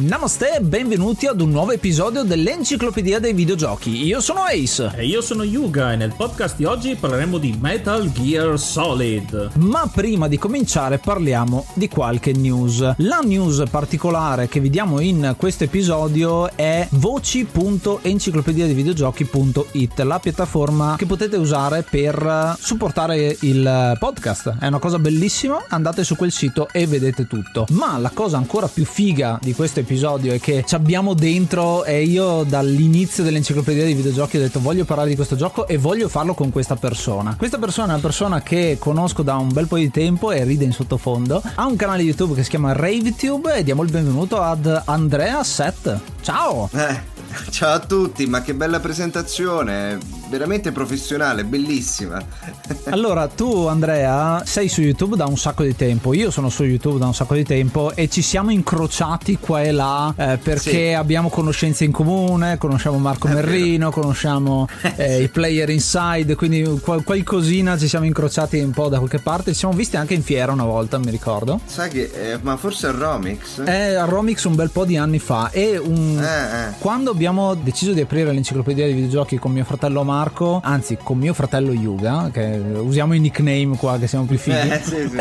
Namaste e benvenuti ad un nuovo episodio dell'Enciclopedia dei Videogiochi. Io sono Ace. E io sono Yuga e nel podcast di oggi parleremo di Metal Gear Solid. Ma prima di cominciare parliamo di qualche news. La news particolare che vi diamo in questo episodio è voci.enciclopediadeivideogiochi.it, la piattaforma che potete usare per supportare il podcast. È una cosa bellissima, andate su quel sito e vedete tutto. Ma la cosa ancora più figa di questo episodio e che ci abbiamo dentro e io dall'inizio dell'enciclopedia dei videogiochi ho detto voglio parlare di questo gioco e voglio farlo con questa persona. Questa persona è una persona che conosco da un bel po' di tempo e ride in sottofondo. Ha un canale YouTube che si chiama RaveTube e diamo il benvenuto ad Andrea Set. Ciao! Eh. Ciao a tutti, ma che bella presentazione, veramente professionale, bellissima. allora, tu Andrea sei su YouTube da un sacco di tempo, io sono su YouTube da un sacco di tempo e ci siamo incrociati qua e là eh, perché sì. abbiamo conoscenze in comune, conosciamo Marco È Merrino, vero. conosciamo eh, i player inside, quindi qual- qualcosina ci siamo incrociati un po' da qualche parte, ci siamo visti anche in fiera una volta, mi ricordo. Sai che, eh, ma forse a Romix? Eh, a Romix un bel po' di anni fa e un... Eh, eh. quando abbiamo deciso di aprire l'enciclopedia dei videogiochi con mio fratello Marco, anzi con mio fratello Yuga, che usiamo i nickname qua che siamo più fighi. Eh, sì, sì.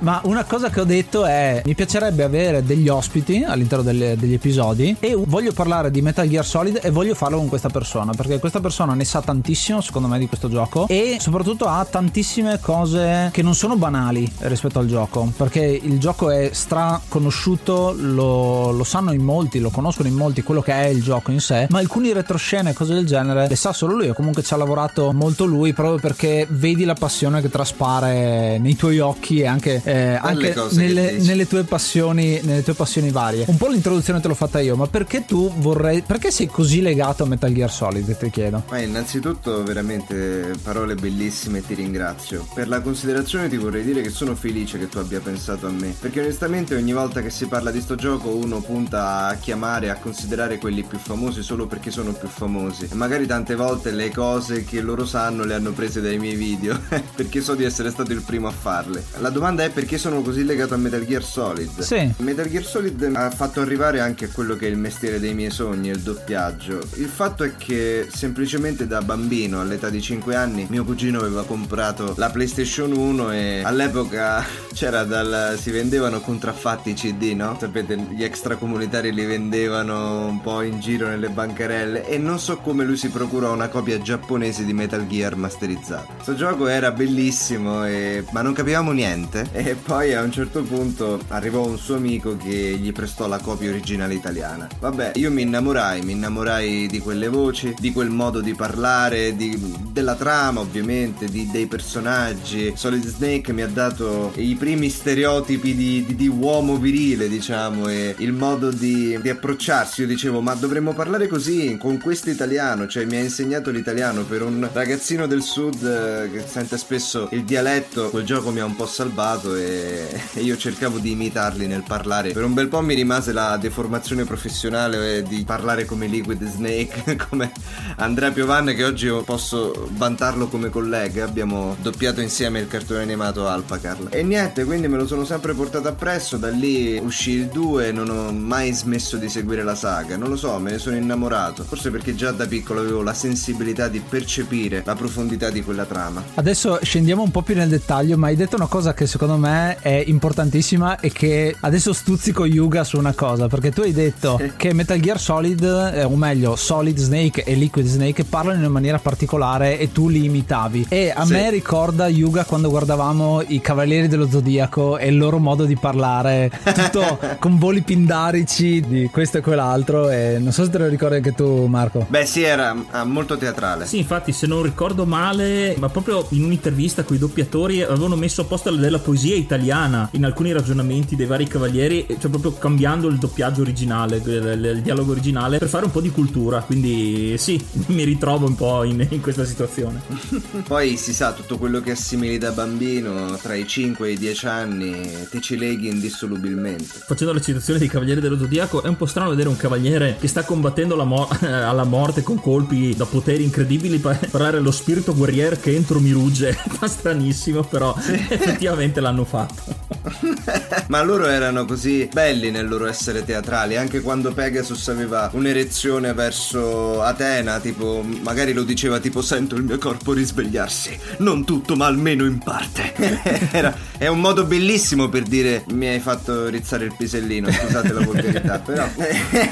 Ma una cosa che ho detto è: mi piacerebbe avere degli ospiti all'interno delle, degli episodi e voglio parlare di Metal Gear Solid e voglio farlo con questa persona perché questa persona ne sa tantissimo, secondo me, di questo gioco e soprattutto ha tantissime cose che non sono banali rispetto al gioco perché il gioco è stra conosciuto, lo, lo sanno in molti, lo conoscono in molti quello che è il gioco in sé, ma alcuni retroscene e cose del genere le sa solo lui o comunque ci ha lavorato molto lui proprio perché vedi la passione che traspare nei tuoi occhi e anche eh, anche nelle, nelle, tue passioni, nelle tue passioni varie. Un po' l'introduzione te l'ho fatta io, ma perché tu vorrei. Perché sei così legato a Metal Gear Solid? Ti chiedo. Ma innanzitutto, veramente parole bellissime e ti ringrazio. Per la considerazione ti vorrei dire che sono felice che tu abbia pensato a me. Perché onestamente ogni volta che si parla di sto gioco uno punta a chiamare, a considerare quelli più famosi solo perché sono più famosi. E magari tante volte le cose che loro sanno le hanno prese dai miei video. perché so di essere stato il primo a farle. La domanda è perché sono così legato a Metal Gear Solid. Sì. Metal Gear Solid ha fatto arrivare anche a quello che è il mestiere dei miei sogni, il doppiaggio. Il fatto è che semplicemente da bambino, all'età di 5 anni, mio cugino aveva comprato la PlayStation 1 e all'epoca c'era dal si vendevano contraffatti CD, no? Sapete, gli extracomunitari li vendevano un po' in giro nelle bancarelle e non so come lui si procurò una copia giapponese di Metal Gear masterizzata. Questo gioco era bellissimo e... ma non capivamo niente e e poi a un certo punto arrivò un suo amico che gli prestò la copia originale italiana. Vabbè, io mi innamorai, mi innamorai di quelle voci, di quel modo di parlare, di, della trama ovviamente, di, dei personaggi. Solid Snake mi ha dato i primi stereotipi di, di, uomo virile, diciamo, e il modo di, approcciarsi. Io dicevo, ma dovremmo parlare così, con questo italiano, cioè mi ha insegnato l'italiano per un ragazzino del sud eh, che sente spesso il dialetto, quel gioco mi ha un po' salvato e, io cercavo di imitarli nel parlare. Per un bel po' mi rimase la deformazione professionale di parlare come Liquid Snake, come Andrea Piovanne che oggi posso vantarlo come collega. Abbiamo doppiato insieme il cartone animato Alpacar. E niente, quindi me lo sono sempre portato appresso, da lì uscì il 2 e non ho mai smesso di seguire la saga. Non lo so, me ne sono innamorato. Forse perché già da piccolo avevo la sensibilità di percepire la profondità di quella trama. Adesso scendiamo un po' più nel dettaglio, ma hai detto una cosa che secondo me è importantissima e che adesso stuzzico Yuga su una cosa, perché tu hai detto sì. che Metal Gear Solid, eh, o meglio Solid Snake e Liquid Snake parlano in maniera particolare e tu li imitavi. E a sì. me ricorda Yuga quando guardavamo i Cavalieri dello Zodiaco e il loro modo di parlare, tutto con voli pindarici di questo e quell'altro. E non so se te lo ricordi anche tu, Marco. Beh, sì, era ah, molto teatrale. Sì, infatti, se non ricordo male, ma proprio in un'intervista con i doppiatori avevano messo a posto della poesia italiana in alcuni ragionamenti dei vari cavalieri, cioè proprio cambiando il doppiaggio originale, il, il dialogo originale, per fare un po' di cultura. Quindi, sì, mi ritrovo un po' in, in questa situazione. Poi si sa, tutto quello che assimili da bambino, tra i 5 e i 10 anni, ti ci leghi indissolubilmente. Facendo la citazione dei Cavalieri dello Zodiaco, è un po' strano vedere un cavaliere che sta combattendo la mo- alla morte con colpi da poteri incredibili per parlare lo spirito guerrier che entro mi rugge. Fa stranissimo, però sì. effettivamente l'hanno fatto. Ma loro erano così belli nel loro essere teatrali, anche quando Pegasus aveva un'erezione verso Atena, tipo magari lo diceva tipo sento il mio corpo risvegliarsi, non tutto ma almeno in parte. Era, è un modo bellissimo per dire mi hai fatto rizzare il pisellino, scusate la volgarità, però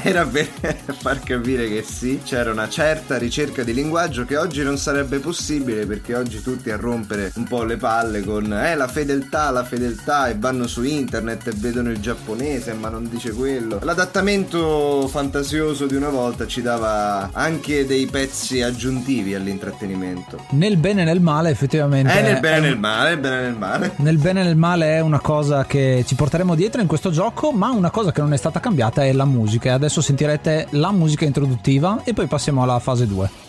era per far capire che sì, c'era una certa ricerca di linguaggio che oggi non sarebbe possibile perché oggi tutti a rompere un po' le palle con eh la fedeltà, la fedeltà e vanno su internet e vedono il giapponese ma non dice quello. L'adattamento fantasioso di una volta ci dava anche dei pezzi aggiuntivi all'intrattenimento. Nel bene e nel male effettivamente. Eh, nel bene e nel male, bene nel male. Nel bene e nel male è una cosa che ci porteremo dietro in questo gioco, ma una cosa che non è stata cambiata è la musica. Adesso sentirete la musica introduttiva e poi passiamo alla fase 2.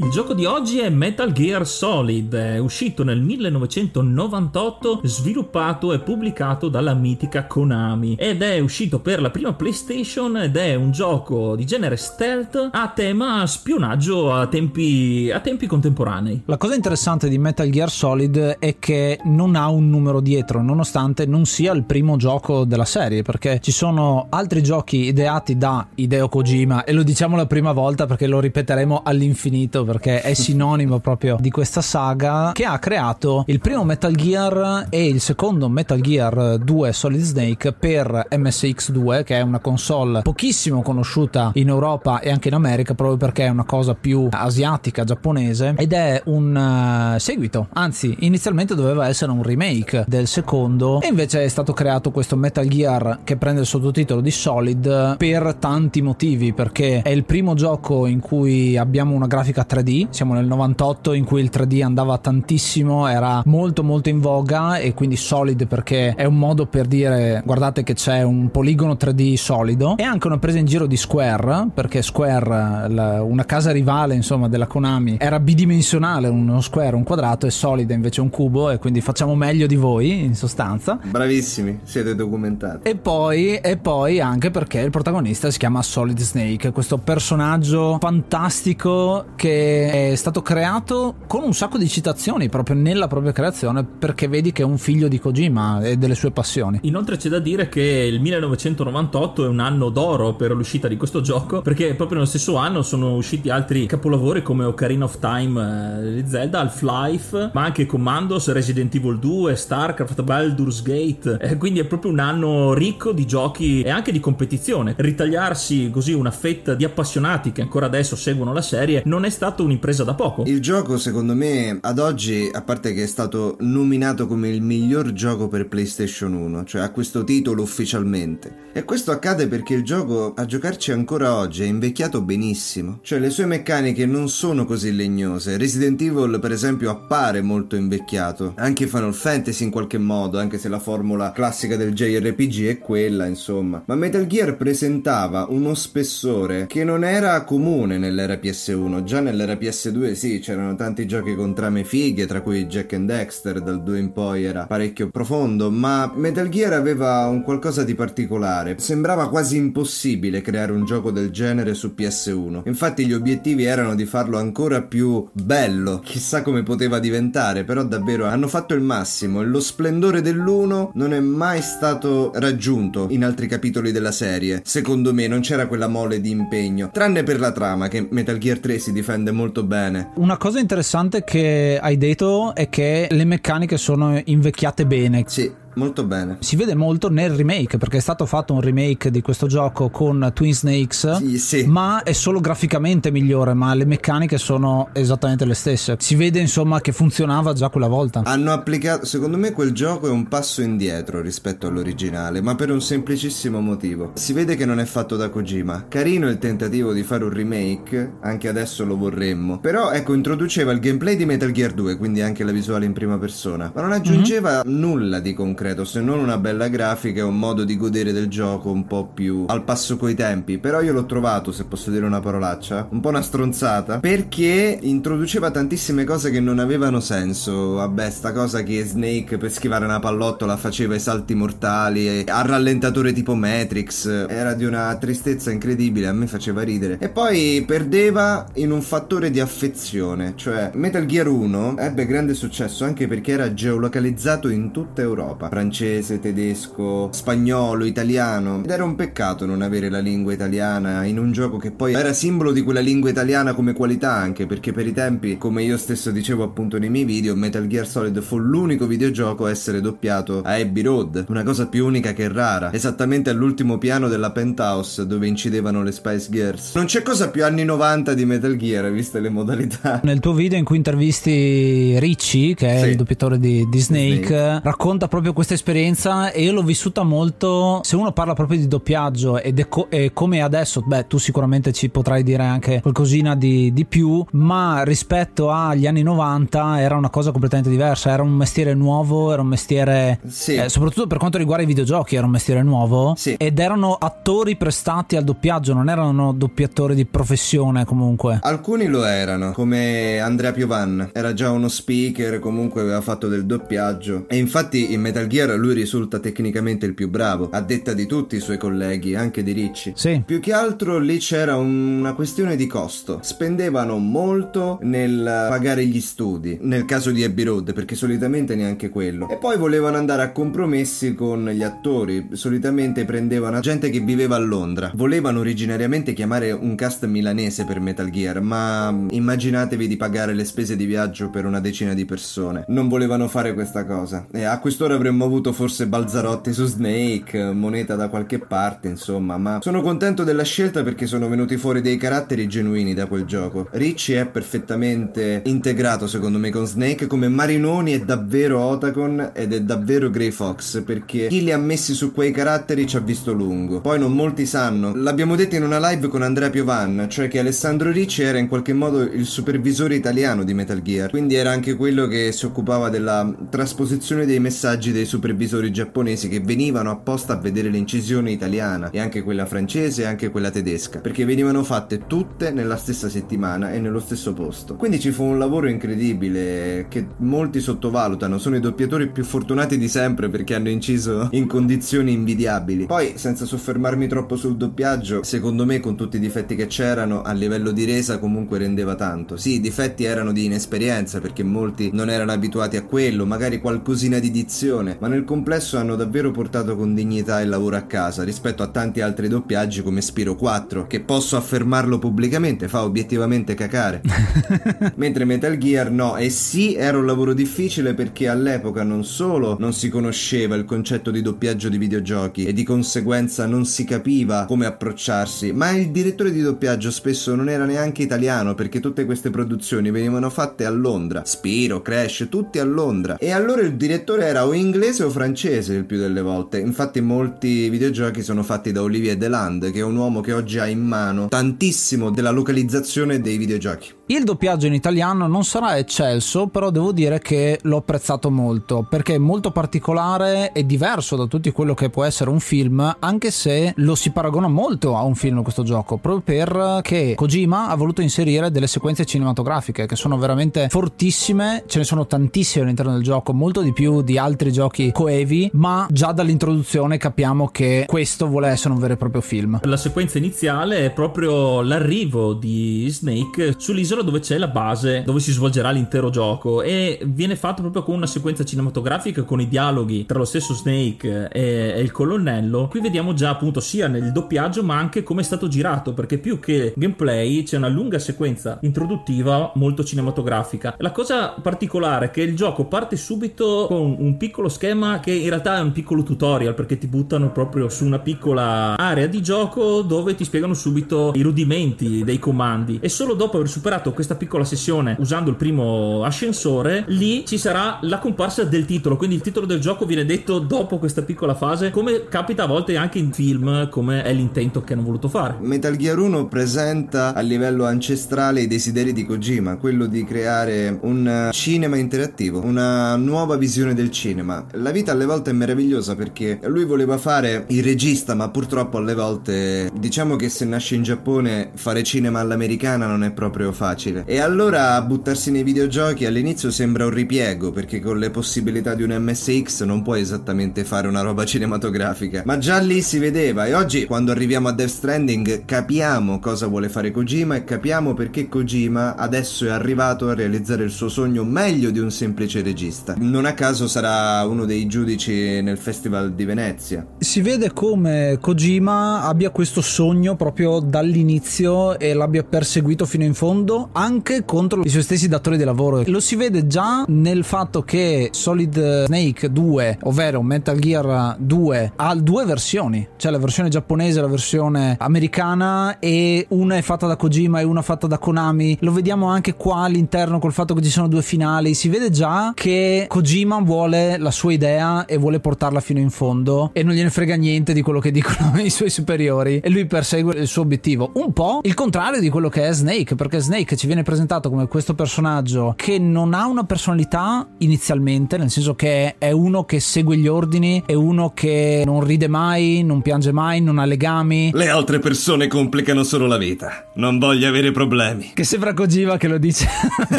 Il gioco di oggi è Metal Gear Solid, uscito nel 1998, sviluppato e pubblicato dalla mitica Konami ed è uscito per la prima PlayStation ed è un gioco di genere stealth a tema spionaggio a tempi, a tempi contemporanei. La cosa interessante di Metal Gear Solid è che non ha un numero dietro, nonostante non sia il primo gioco della serie, perché ci sono altri giochi ideati da Hideo Kojima e lo diciamo la prima volta perché lo ripeteremo all'infinito perché è sinonimo proprio di questa saga, che ha creato il primo Metal Gear e il secondo Metal Gear 2 Solid Snake per MSX2, che è una console pochissimo conosciuta in Europa e anche in America, proprio perché è una cosa più asiatica, giapponese, ed è un uh, seguito, anzi inizialmente doveva essere un remake del secondo e invece è stato creato questo Metal Gear che prende il sottotitolo di Solid per tanti motivi, perché è il primo gioco in cui abbiamo una grafica 3 3D, siamo nel 98 in cui il 3D andava tantissimo, era molto molto in voga e quindi solid perché è un modo per dire guardate che c'è un poligono 3D solido e anche una presa in giro di Square perché Square, la, una casa rivale insomma della Konami, era bidimensionale, uno square, un quadrato e solida invece un cubo e quindi facciamo meglio di voi in sostanza. Bravissimi, siete documentati. E poi, e poi anche perché il protagonista si chiama Solid Snake, questo personaggio fantastico che è stato creato con un sacco di citazioni proprio nella propria creazione perché vedi che è un figlio di Kojima e delle sue passioni. Inoltre c'è da dire che il 1998 è un anno d'oro per l'uscita di questo gioco perché proprio nello stesso anno sono usciti altri capolavori come Ocarina of Time eh, di Zelda, Half-Life, ma anche Commandos, Resident Evil 2, StarCraft, Baldur's Gate. Eh, quindi è proprio un anno ricco di giochi e anche di competizione. Ritagliarsi così una fetta di appassionati che ancora adesso seguono la serie non è stata un'impresa da poco. Il gioco, secondo me, ad oggi, a parte che è stato nominato come il miglior gioco per PlayStation 1, cioè ha questo titolo ufficialmente. E questo accade perché il gioco, a giocarci ancora oggi, è invecchiato benissimo. Cioè le sue meccaniche non sono così legnose. Resident Evil, per esempio, appare molto invecchiato. Anche Final Fantasy in qualche modo, anche se la formula classica del JRPG è quella, insomma. Ma Metal Gear presentava uno spessore che non era comune nell'era PS1. Già nell'era PS2 sì, c'erano tanti giochi con trame fighe, tra cui Jack and Dexter, dal 2 in poi era parecchio profondo, ma Metal Gear aveva un qualcosa di particolare. Sembrava quasi impossibile creare un gioco del genere su PS1. Infatti gli obiettivi erano di farlo ancora più bello, chissà come poteva diventare, però davvero hanno fatto il massimo e lo splendore dell'1 non è mai stato raggiunto in altri capitoli della serie. Secondo me non c'era quella mole di impegno, tranne per la trama che Metal Gear 3 si difende molto bene. Una cosa interessante che hai detto è che le meccaniche sono invecchiate bene. Sì molto bene. Si vede molto nel remake perché è stato fatto un remake di questo gioco con Twin Snakes, sì, sì. ma è solo graficamente migliore, ma le meccaniche sono esattamente le stesse. Si vede insomma che funzionava già quella volta. Hanno applicato, secondo me quel gioco è un passo indietro rispetto all'originale, ma per un semplicissimo motivo. Si vede che non è fatto da Kojima. Carino il tentativo di fare un remake, anche adesso lo vorremmo. Però ecco, introduceva il gameplay di Metal Gear 2, quindi anche la visuale in prima persona, ma non aggiungeva mm-hmm. nulla di concreto concreto, se non una bella grafica e un modo di godere del gioco un po' più al passo coi tempi. Però io l'ho trovato, se posso dire una parolaccia, un po' una stronzata, perché introduceva tantissime cose che non avevano senso. Vabbè, sta cosa che Snake per schivare una pallottola faceva i salti mortali, a rallentatore tipo Matrix, era di una tristezza incredibile, a me faceva ridere. E poi perdeva in un fattore di affezione, cioè Metal Gear 1 ebbe grande successo anche perché era geolocalizzato in tutta Europa francese, tedesco, spagnolo, italiano. Ed era un peccato non avere la lingua italiana in un gioco che poi era simbolo di quella lingua italiana come qualità anche, perché per i tempi, come io stesso dicevo appunto nei miei video, Metal Gear Solid fu l'unico videogioco a essere doppiato a Abbey Road, una cosa più unica che rara, esattamente all'ultimo piano della penthouse dove incidevano le Spice Girls. Non c'è cosa più anni 90 di Metal Gear, viste le modalità. Nel tuo video in cui intervisti Ricci, che è sì. il doppiatore di, di Snake, Snake, racconta proprio questa esperienza e io l'ho vissuta molto. Se uno parla proprio di doppiaggio ed è, co- è come adesso, beh, tu sicuramente ci potrai dire anche qualcosina di, di più, ma rispetto agli anni 90 era una cosa completamente diversa. Era un mestiere nuovo, era un mestiere, sì. eh, soprattutto per quanto riguarda i videogiochi, era un mestiere nuovo. Sì. Ed erano attori prestati al doppiaggio, non erano doppiatori di professione comunque. Alcuni lo erano, come Andrea Piovan, era già uno speaker, comunque aveva fatto del doppiaggio. E infatti in Metal Gear lui risulta tecnicamente il più bravo, a detta di tutti i suoi colleghi, anche di Ricci. Sì. Più che altro lì c'era una questione di costo. Spendevano molto nel pagare gli studi, nel caso di Abbey Road, perché solitamente neanche quello. E poi volevano andare a compromessi con gli attori, solitamente prendevano gente che viveva a Londra. Volevano originariamente chiamare un cast milanese per Metal Gear, ma immaginatevi di pagare le spese di viaggio per una decina di persone. Non volevano fare questa cosa. E a quest'ora avremmo avuto forse Balzarotti su Snake, moneta da qualche parte, insomma, ma sono contento della scelta perché sono venuti fuori dei caratteri genuini da quel gioco. Ricci è perfettamente integrato secondo me con Snake come Marinoni è davvero Otacon ed è davvero Grey Fox perché chi li ha messi su quei caratteri ci ha visto lungo. Poi non molti sanno, l'abbiamo detto in una live con Andrea Piovan, cioè che Alessandro Ricci era in qualche modo il supervisore italiano di Metal Gear, quindi era anche quello che si occupava della trasposizione dei messaggi dei supervisori giapponesi che venivano apposta a vedere l'incisione italiana e anche quella francese e anche quella tedesca, perché venivano fatte tutte nella stessa settimana e nello stesso posto. Quindi ci fu un lavoro incredibile che molti sottovalutano, sono i doppiatori più fortunati di sempre perché hanno inciso in condizioni invidiabili. Poi, senza soffermarmi troppo sul doppiaggio, secondo me con tutti i difetti che c'erano, a livello di resa comunque rendeva tanto. Sì, i difetti erano di inesperienza perché molti non erano abituati a quello, magari qualcosina di dizione, ma nel complesso hanno davvero portato con dignità il lavoro a casa rispetto a tanti altri doppiaggi come Spiro 4, che posso affermarlo pubblicamente, fa obiettivamente cacare. Mentre Metal Gear no, e sì era un lavoro difficile perché all'epoca non solo non si conosceva il concetto di doppiaggio di videogiochi e di conseguenza non si capiva come approcciarsi, ma il direttore di doppiaggio spesso non era neanche italiano perché tutte queste produzioni venivano fatte a Londra. Spiro, Crash, tutti a Londra. E allora il direttore era o inglese o francese il più delle volte. Infatti molti videogiochi sono fatti da Olivier Deland, che è un uomo che oggi ha in mano tantissimo della localizzazione dei videogiochi. Il doppiaggio in italiano non sarà eccelso, però devo dire che l'ho apprezzato molto perché è molto particolare e diverso da tutto quello che può essere un film, anche se lo si paragona molto a un film questo gioco, proprio perché Kojima ha voluto inserire delle sequenze cinematografiche che sono veramente fortissime, ce ne sono tantissime all'interno del gioco, molto di più di altri giochi coevi, ma già dall'introduzione capiamo che questo vuole essere un vero e proprio film. La sequenza iniziale è proprio l'arrivo di Snake sull'isola isola dove c'è la base dove si svolgerà l'intero gioco e viene fatto proprio con una sequenza cinematografica con i dialoghi tra lo stesso Snake e, e il colonnello. Qui vediamo già appunto sia nel doppiaggio ma anche come è stato girato perché più che gameplay c'è una lunga sequenza introduttiva molto cinematografica. La cosa particolare è che il gioco parte subito con un piccolo schema che in realtà è un piccolo tutorial perché ti buttano proprio su una piccola area di gioco dove ti spiegano subito i rudimenti dei comandi e solo dopo aver superato fatto questa piccola sessione usando il primo ascensore, lì ci sarà la comparsa del titolo. Quindi il titolo del gioco viene detto dopo questa piccola fase, come capita a volte anche in film, come è l'intento che hanno voluto fare. Metal Gear 1 presenta a livello ancestrale i desideri di Kojima, quello di creare un cinema interattivo, una nuova visione del cinema. La vita alle volte è meravigliosa perché lui voleva fare il regista, ma purtroppo alle volte diciamo che se nasce in Giappone fare cinema all'americana non è proprio facile facile. E allora buttarsi nei videogiochi all'inizio sembra un ripiego, perché con le possibilità di un MSX non puoi esattamente fare una roba cinematografica. Ma già lì si vedeva e oggi quando arriviamo a Death Stranding capiamo cosa vuole fare Kojima e capiamo perché Kojima adesso è arrivato a realizzare il suo sogno meglio di un semplice regista. Non a caso sarà uno dei giudici nel Festival di Venezia. Si vede come Kojima abbia questo sogno proprio dall'inizio e l'abbia perseguito fino in fondo anche contro i suoi stessi datori di lavoro. Lo si vede già nel fatto che Solid Snake 2, ovvero Metal Gear 2, ha due versioni, cioè la versione giapponese e la versione americana e una è fatta da Kojima e una fatta da Konami. Lo vediamo anche qua all'interno col fatto che ci sono due finali. Si vede già che Kojima vuole la sua idea e vuole portarla fino in fondo e non gliene frega niente di quello che dicono i suoi superiori e lui persegue il suo obiettivo. Un po' il contrario di quello che è Snake, perché Snake ci viene presentato come questo personaggio che non ha una personalità inizialmente, nel senso che è uno che segue gli ordini, è uno che non ride mai, non piange mai, non ha legami. Le altre persone complicano solo la vita. Non voglio avere problemi. Che sembra Kojima che lo dice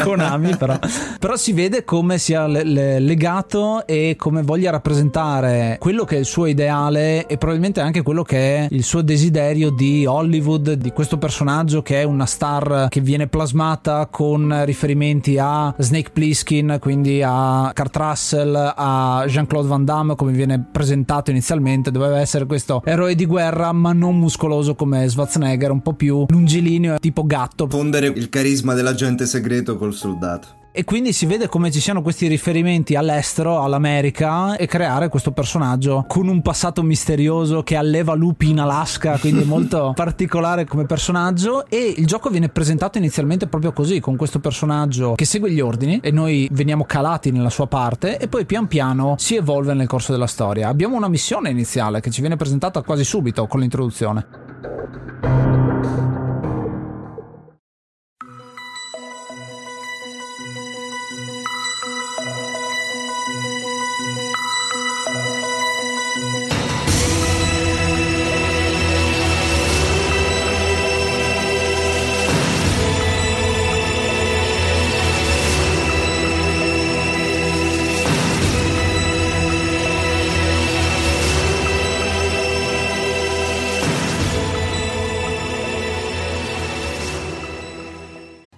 Konami, però. però si vede come sia le- le- legato e come voglia rappresentare quello che è il suo ideale e probabilmente anche quello che è il suo desiderio di Hollywood, di questo personaggio che è una star che viene plasmata plasmata con riferimenti a Snake Plissken, quindi a Kurt Russell, a Jean-Claude Van Damme come viene presentato inizialmente, doveva essere questo eroe di guerra ma non muscoloso come Schwarzenegger, un po' più lungilineo, tipo gatto. Fondere il carisma dell'agente segreto col soldato. E quindi si vede come ci siano questi riferimenti all'estero, all'America, e creare questo personaggio con un passato misterioso che alleva lupi in Alaska, quindi molto particolare come personaggio. E il gioco viene presentato inizialmente proprio così, con questo personaggio che segue gli ordini e noi veniamo calati nella sua parte, e poi pian piano si evolve nel corso della storia. Abbiamo una missione iniziale che ci viene presentata quasi subito con l'introduzione.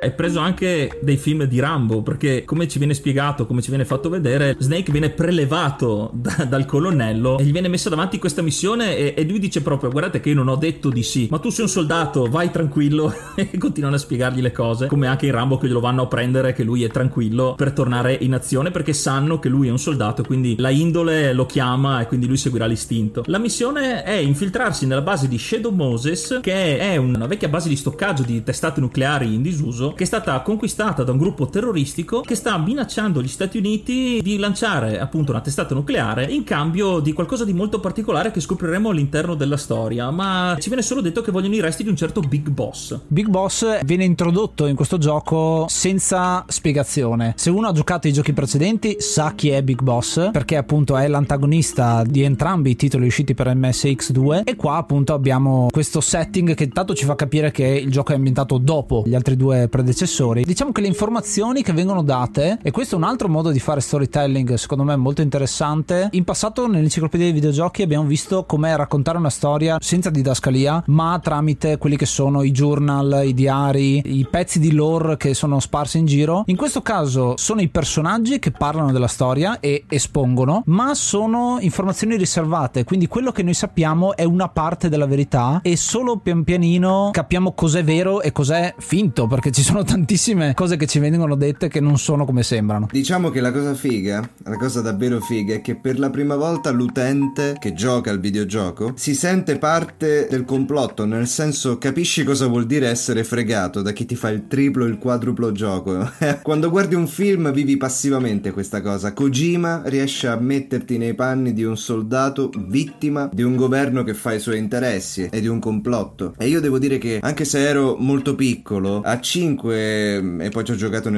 È preso anche dei film di Rambo, perché come ci viene spiegato, come ci viene fatto vedere, Snake viene prelevato da, dal colonnello e gli viene messa davanti questa missione e, e, lui dice proprio guardate che io non ho detto di sì, ma tu sei un soldato, vai tranquillo e continuano a spiegargli le cose, come anche in Rambo che glielo vanno a prendere che lui è tranquillo per tornare in azione perché sanno che lui è un soldato, quindi la indole lo chiama e quindi lui seguirà l'istinto. La missione è infiltrarsi nella base di Shadow Moses, che è una vecchia base di stoccaggio di testate nucleari in disuso che è stata conquistata da un gruppo terroristico che sta minacciando gli Stati Uniti di lanciare appunto una testata nucleare in cambio di qualcosa di molto particolare che scopriremo all'interno della storia, ma ci viene solo detto che vogliono i resti di un certo Big Boss. Big Boss viene introdotto in questo gioco senza spiegazione. Se uno ha giocato i giochi precedenti sa chi è Big Boss, perché appunto è l'antagonista di entrambi i titoli usciti per MSX2 e qua appunto abbiamo questo setting che intanto ci fa capire che il gioco è ambientato dopo gli altri due precedenti predecessori. Diciamo che le informazioni che vengono date, e questo è un altro modo di fare storytelling, secondo me molto interessante. In passato nell'enciclopedia dei videogiochi abbiamo visto come raccontare una storia senza didascalia, ma tramite quelli che sono i journal, i diari, i pezzi di lore che sono sparsi in giro. In questo caso sono i personaggi che parlano della storia e espongono, ma sono informazioni riservate, quindi quello che noi sappiamo è una parte della verità e solo pian pianino capiamo cos'è vero e cos'è finto, perché ci sono sono tantissime cose che ci vengono dette che non sono come sembrano. Diciamo che la cosa figa, la cosa davvero figa è che per la prima volta l'utente che gioca al videogioco si sente parte del complotto, nel senso capisci cosa vuol dire essere fregato da chi ti fa il triplo, il quadruplo gioco. Quando guardi un film vivi passivamente questa cosa. Kojima riesce a metterti nei panni di un soldato vittima di un governo che fa i suoi interessi e di un complotto. E io devo dire che anche se ero molto piccolo, a 5 5 e poi ci ho giocato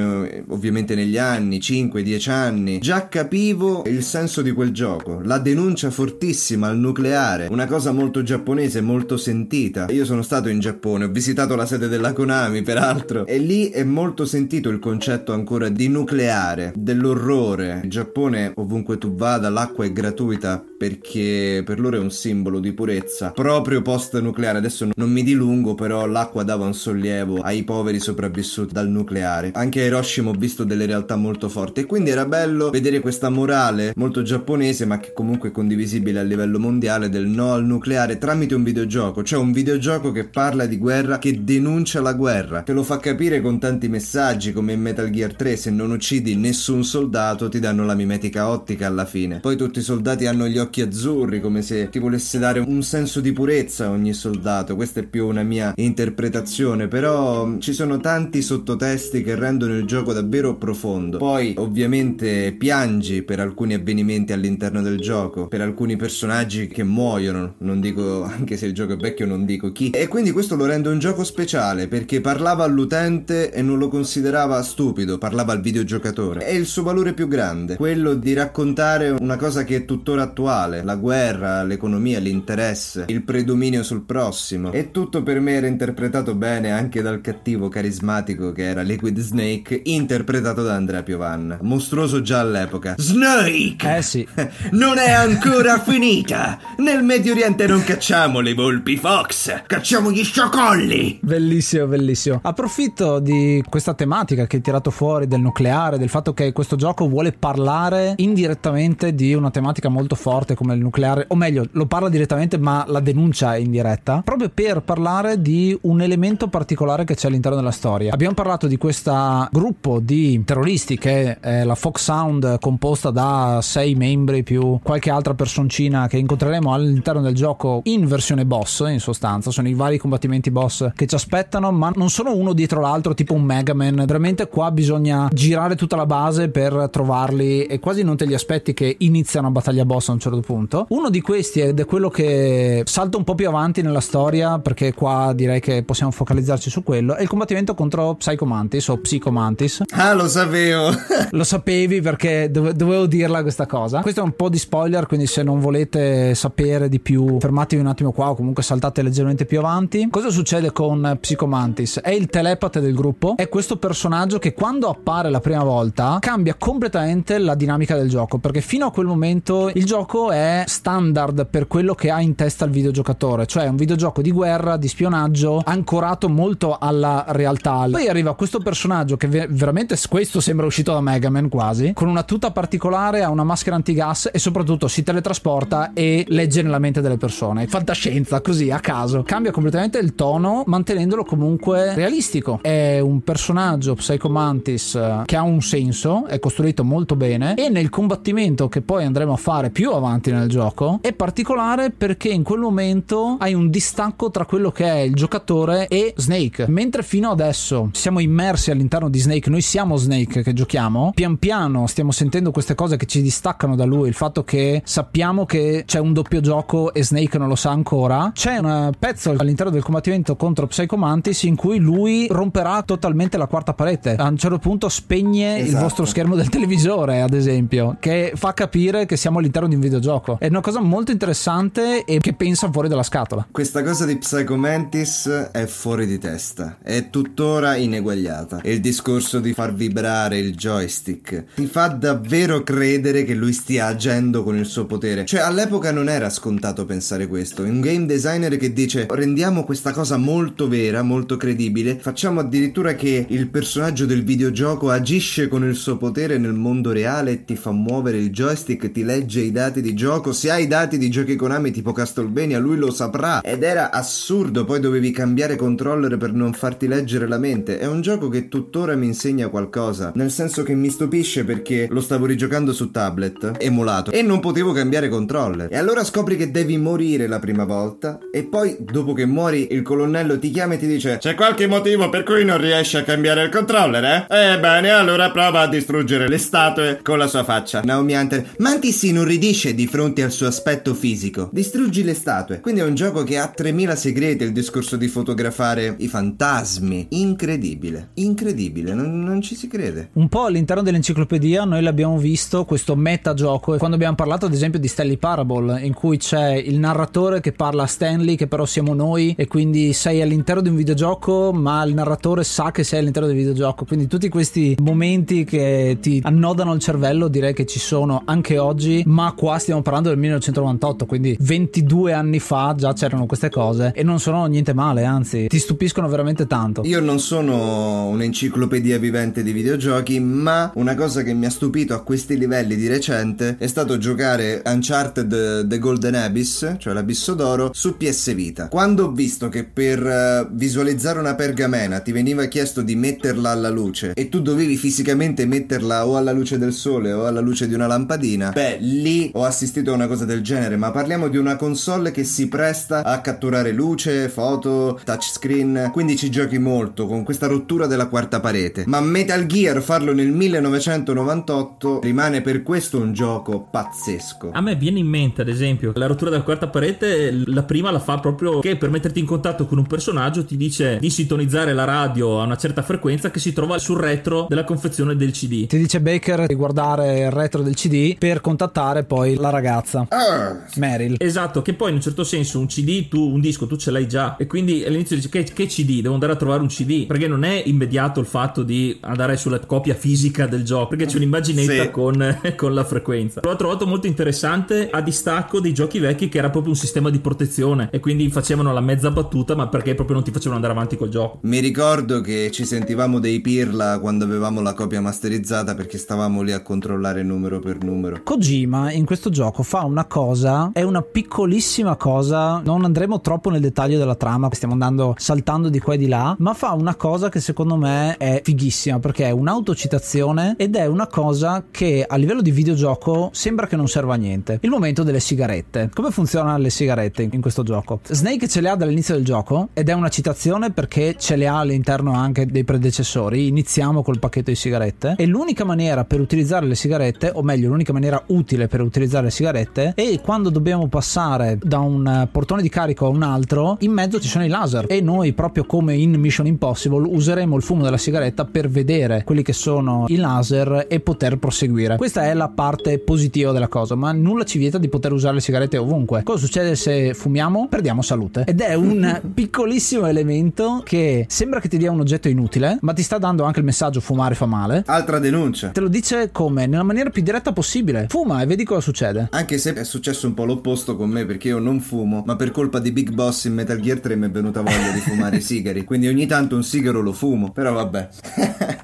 ovviamente negli anni, 5-10 anni, già capivo il senso di quel gioco, la denuncia fortissima al nucleare, una cosa molto giapponese, molto sentita. Io sono stato in Giappone, ho visitato la sede della Konami peraltro e lì è molto sentito il concetto ancora di nucleare, dell'orrore. In Giappone ovunque tu vada l'acqua è gratuita perché per loro è un simbolo di purezza, proprio post nucleare. Adesso non mi dilungo, però l'acqua dava un sollievo ai poveri sopravvissuti sopravvissuti dal nucleare. Anche a Hiroshima ho visto delle realtà molto forti e quindi era bello vedere questa morale molto giapponese ma che comunque è condivisibile a livello mondiale del no al nucleare tramite un videogioco, cioè un videogioco che parla di guerra, che denuncia la guerra, te lo fa capire con tanti messaggi come in Metal Gear 3 se non uccidi nessun soldato ti danno la mimetica ottica alla fine. Poi tutti i soldati hanno gli occhi azzurri come se ti volesse dare un senso di purezza ogni soldato, questa è più una mia interpretazione, però ci sono tanti tanti sottotesti che rendono il gioco davvero profondo. Poi ovviamente piangi per alcuni avvenimenti all'interno del gioco, per alcuni personaggi che muoiono, non dico anche se il gioco è vecchio non dico chi. E quindi questo lo rende un gioco speciale perché parlava all'utente e non lo considerava stupido, parlava al videogiocatore. È il suo valore più grande, quello di raccontare una cosa che è tuttora attuale, la guerra, l'economia, l'interesse, il predominio sul prossimo. E tutto per me era interpretato bene anche dal cattivo carismatico carismatico che era Liquid Snake, interpretato da Andrea Piovan. Mostruoso già all'epoca. Snake! Eh sì. non è ancora finita! Nel Medio Oriente non cacciamo le volpi Fox, cacciamo gli sciacolli! Bellissimo, bellissimo. Approfitto di questa tematica che hai tirato fuori del nucleare, del fatto che questo gioco vuole parlare indirettamente di una tematica molto forte come il nucleare, o meglio, lo parla direttamente ma la denuncia è indiretta, proprio per parlare di un elemento particolare che c'è all'interno della storia storia. Abbiamo parlato di questo gruppo di terroristi che è la Fox Sound composta da sei membri più qualche altra personcina che incontreremo all'interno del gioco in versione boss in sostanza. Sono i vari combattimenti boss che ci aspettano ma non sono uno dietro l'altro tipo un Mega Man. Veramente qua bisogna girare tutta la base per trovarli e quasi non te li aspetti che iniziano una battaglia boss a un certo punto. Uno di questi ed è quello che salta un po' più avanti nella storia perché qua direi che possiamo focalizzarci su quello è il combattimento con contro Psycho Mantis o Psycho Mantis. Ah, lo sapevo. lo sapevi perché dove, dovevo dirla questa cosa. Questo è un po' di spoiler, quindi se non volete sapere di più, fermatevi un attimo qua o comunque saltate leggermente più avanti. Cosa succede con Psycho Mantis? È il telepate del gruppo, è questo personaggio che quando appare la prima volta cambia completamente la dinamica del gioco, perché fino a quel momento il gioco è standard per quello che ha in testa il videogiocatore, cioè un videogioco di guerra, di spionaggio, ancorato molto alla realtà. Poi arriva questo personaggio che veramente questo sembra uscito da Mega Man quasi, con una tuta particolare, ha una maschera antigas e soprattutto si teletrasporta e legge nella mente delle persone. Fantascienza, così a caso. Cambia completamente il tono, mantenendolo comunque realistico. È un personaggio Psycho Mantis eh, che ha un senso, è costruito molto bene e nel combattimento che poi andremo a fare più avanti nel gioco è particolare perché in quel momento hai un distacco tra quello che è il giocatore e Snake. Mentre fino adesso siamo immersi all'interno di Snake, noi siamo Snake che giochiamo, pian piano stiamo sentendo queste cose che ci distaccano da lui, il fatto che sappiamo che c'è un doppio gioco e Snake non lo sa ancora. C'è un pezzo all'interno del combattimento contro Psycho Mantis in cui lui romperà totalmente la quarta parete. A un certo punto spegne esatto. il vostro schermo del televisore, ad esempio, che fa capire che siamo all'interno di un videogioco. È una cosa molto interessante e che pensa fuori dalla scatola. Questa cosa di Psycho Mantis è fuori di testa, è tuttora ineguagliata. E il discorso di far vibrare il joystick ti fa davvero credere che lui stia agendo con il suo potere. Cioè, all'epoca non era scontato pensare questo. Un game designer che dice rendiamo questa cosa molto vera, molto credibile, facciamo addirittura che il personaggio del videogioco agisce con il suo potere nel mondo reale ti fa muovere il joystick, ti legge i dati di gioco. Se hai i dati di giochi Konami tipo Castlevania, lui lo saprà. Ed era assurdo, poi dovevi cambiare controller per non farti leggere la mente. È un gioco che tuttora mi insegna qualcosa, nel senso che mi stupisce perché lo stavo rigiocando su tablet, emulato, e non potevo cambiare controller. E allora scopri che devi morire la prima volta e poi dopo che muori il colonnello ti chiama e ti dice c'è qualche motivo per cui non riesci a cambiare il controller, eh? Ebbene, allora prova a distruggere le statue con la sua faccia. Naomi Hunter, Mantis si inorridisce di fronte al suo aspetto fisico. Distruggi le statue. Quindi è un gioco che ha 3000 segreti il discorso di fotografare i fantasmi. Incredibile, incredibile, non, non ci si crede. Un po' all'interno dell'enciclopedia noi l'abbiamo visto questo metagioco quando abbiamo parlato ad esempio di Stanley Parable in cui c'è il narratore che parla a Stanley che però siamo noi e quindi sei all'interno di un videogioco ma il narratore sa che sei all'interno del videogioco quindi tutti questi momenti che ti annodano il cervello direi che ci sono anche oggi ma qua stiamo parlando del 1998 quindi 22 anni fa già c'erano queste cose e non sono niente male anzi ti stupiscono veramente tanto io non sono un'enciclopedia vivente di videogiochi ma una cosa che mi ha stupito a questi livelli di recente è stato giocare Uncharted The Golden Abyss cioè l'abisso d'oro su PS Vita. Quando ho visto che per uh, visualizzare una pergamena ti veniva chiesto di metterla alla luce e tu dovevi fisicamente metterla o alla luce del sole o alla luce di una lampadina beh lì ho assistito a una cosa del genere ma parliamo di una console che si presta a catturare luce foto touchscreen quindi ci giochi molto con questa rottura della quarta parete ma Metal Gear farlo nel 1998 rimane per questo un gioco pazzesco a me viene in mente ad esempio la rottura della quarta parete la prima la fa proprio che per metterti in contatto con un personaggio ti dice di sintonizzare la radio a una certa frequenza che si trova sul retro della confezione del CD. Ti dice Baker di guardare il retro del CD per contattare poi la ragazza ah. Meryl. Esatto, che poi in un certo senso un CD, tu un disco, tu ce l'hai già e quindi all'inizio dici che, che CD, devo andare a trovare un CD perché non è immediato il fatto di andare sulla copia fisica del gioco perché c'è un'immaginetta sì. con, con la frequenza. L'ho trovato molto interessante a distacco dei giochi vecchi che era proprio un sistema di protezione e quindi facevano la mezza battuta ma perché proprio non ti facevano andare avanti col gioco. Mi ricordo che ci sentivamo dei pirla quando avevamo la copia masterizzata perché stavamo lì a controllare numero per numero. Kojima in questo gioco fa una cosa, è una piccolissima cosa, non andremo troppo nel dettaglio della trama, stiamo andando saltando di qua e di là, ma fa una cosa che secondo me è fighissima perché è un'autocitazione ed è una cosa che a livello di videogioco sembra che non serva a niente. Il momento delle sigarette. Come funzionano le sigarette in questo gioco? Snake ce le ha dall'inizio del gioco ed è una citazione perché ce le ha all'interno anche dei predecessori. Iniziamo col pacchetto di sigarette e l'unica maniera per utilizzare le sigarette, o meglio, l'unica maniera utile per utilizzare le sigarette è quando dobbiamo passare da un portone di carico a un altro, in mezzo ci sono i laser e noi proprio come in Mission Impossible Impossible useremo il fumo della sigaretta per vedere quelli che sono i laser e poter proseguire. Questa è la parte positiva della cosa, ma nulla ci vieta di poter usare le sigarette ovunque. Cosa succede se fumiamo? Perdiamo salute. Ed è un piccolissimo elemento che sembra che ti dia un oggetto inutile, ma ti sta dando anche il messaggio fumare fa male. Altra denuncia. Te lo dice come? Nella maniera più diretta possibile. Fuma e vedi cosa succede. Anche se è successo un po' l'opposto con me perché io non fumo, ma per colpa di Big Boss in Metal Gear 3 mi è venuta voglia di fumare i sigari. Quindi ogni tanto un sigaro lo fumo, però vabbè.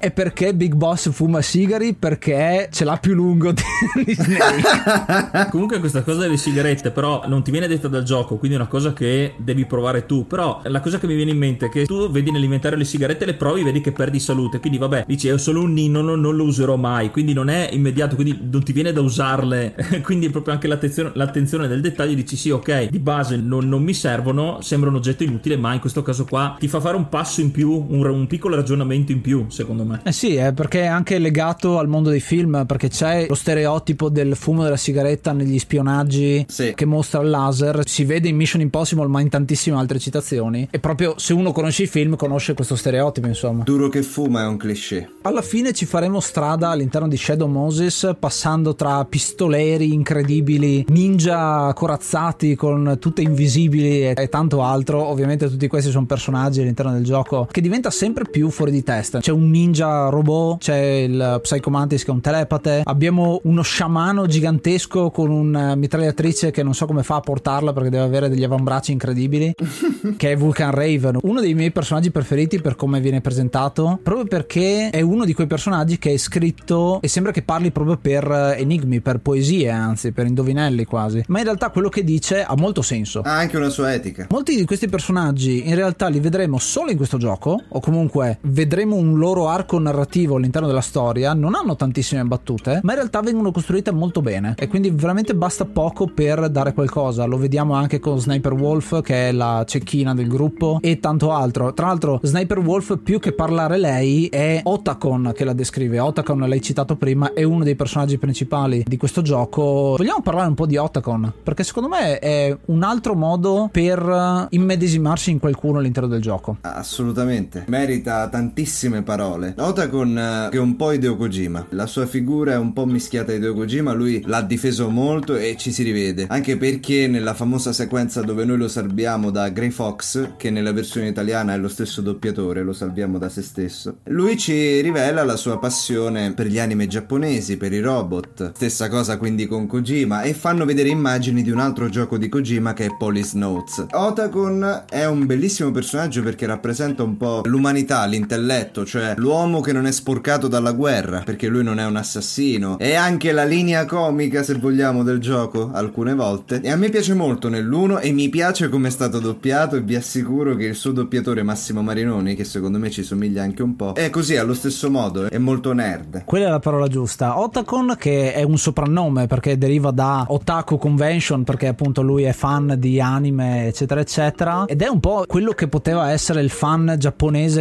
e perché Big Boss fuma sigari? Perché ce l'ha più lungo di Snake. Comunque questa cosa delle sigarette però non ti viene detta dal gioco, quindi è una cosa che devi provare tu. Però la cosa che mi viene in mente è che tu vedi nell'inventario le sigarette, le provi, vedi che perdi salute. Quindi vabbè, dici è solo un nino, non, non lo userò mai. Quindi non è immediato, quindi non ti viene da usarle. quindi è proprio anche l'attenzione, l'attenzione del dettaglio. Dici sì, ok, di base non, non, mi servono, sembra un oggetto inutile, ma in questo caso qua ti fa fare un passo in più, un, un piccolo ragionamento in più, secondo me. Eh sì, è perché è anche legato al mondo dei film, perché c'è lo stereotipo del fumo della sigaretta negli spionaggi sì. che mostra il laser. Si vede in Mission Impossible, ma in tantissime altre citazioni. E proprio se uno conosce i film, conosce questo stereotipo, insomma. Duro che fuma è un cliché. Alla fine ci faremo strada all'interno di Shadow Moses, passando tra pistoleri incredibili, ninja corazzati con tutte invisibili e, e tanto altro. Ovviamente tutti questi sono personaggi all'interno del gioco che diventa sempre più fuori di testa. C'è un ninja robot, c'è il Psycho Mantis che è un telepate, abbiamo uno sciamano gigantesco con una mitragliatrice che non so come fa a portarla perché deve avere degli avambracci incredibili, che è Vulcan Raven, uno dei miei personaggi preferiti per come viene presentato, proprio perché è uno di quei personaggi che è scritto e sembra che parli proprio per enigmi, per poesie, anzi, per indovinelli quasi. Ma in realtà quello che dice ha molto senso. Ha anche una sua etica. Molti di questi personaggi in realtà li vedremo solo in questo gioco, o comunque vedremo un loro arco narrativo all'interno della storia, non hanno tantissime battute, ma in realtà vengono costruite molto bene e quindi veramente basta poco per dare qualcosa. Lo vediamo anche con Sniper Wolf, che è la cecchina del gruppo, e tanto altro. Tra l'altro, Sniper Wolf, più che parlare lei, è Otacon che la descrive. Otacon, l'hai citato prima, è uno dei personaggi principali di questo gioco. Vogliamo parlare un po' di Otacon? Perché secondo me è un altro modo per immedesimarsi in qualcuno all'interno del gioco. Assolutamente, merita tantissime parole. Otacon eh, che è un po' Hideo Kojima. La sua figura è un po' mischiata a Hideo Kojima, lui l'ha difeso molto e ci si rivede. Anche perché nella famosa sequenza dove noi lo salviamo da Grey Fox, che nella versione italiana è lo stesso doppiatore, lo salviamo da se stesso, lui ci rivela la sua passione per gli anime giapponesi, per i robot. Stessa cosa quindi con Kojima e fanno vedere immagini di un altro gioco di Kojima che è Police Notes. Otacon è un bellissimo personaggio perché rappresenta un po' l'umanità, l'intelletto, cioè l'uomo che non è sporcato dalla guerra, perché lui non è un assassino. E anche la linea comica, se vogliamo, del gioco, alcune volte. E a me piace molto nell'1 e mi piace come è stato doppiato e vi assicuro che il suo doppiatore Massimo Marinoni, che secondo me ci somiglia anche un po', è così allo stesso modo, è molto nerd. Quella è la parola giusta. Otacon che è un soprannome perché deriva da Otaku Convention perché appunto lui è fan di anime eccetera eccetera ed è un po' quello che poteva essere il fan giapponese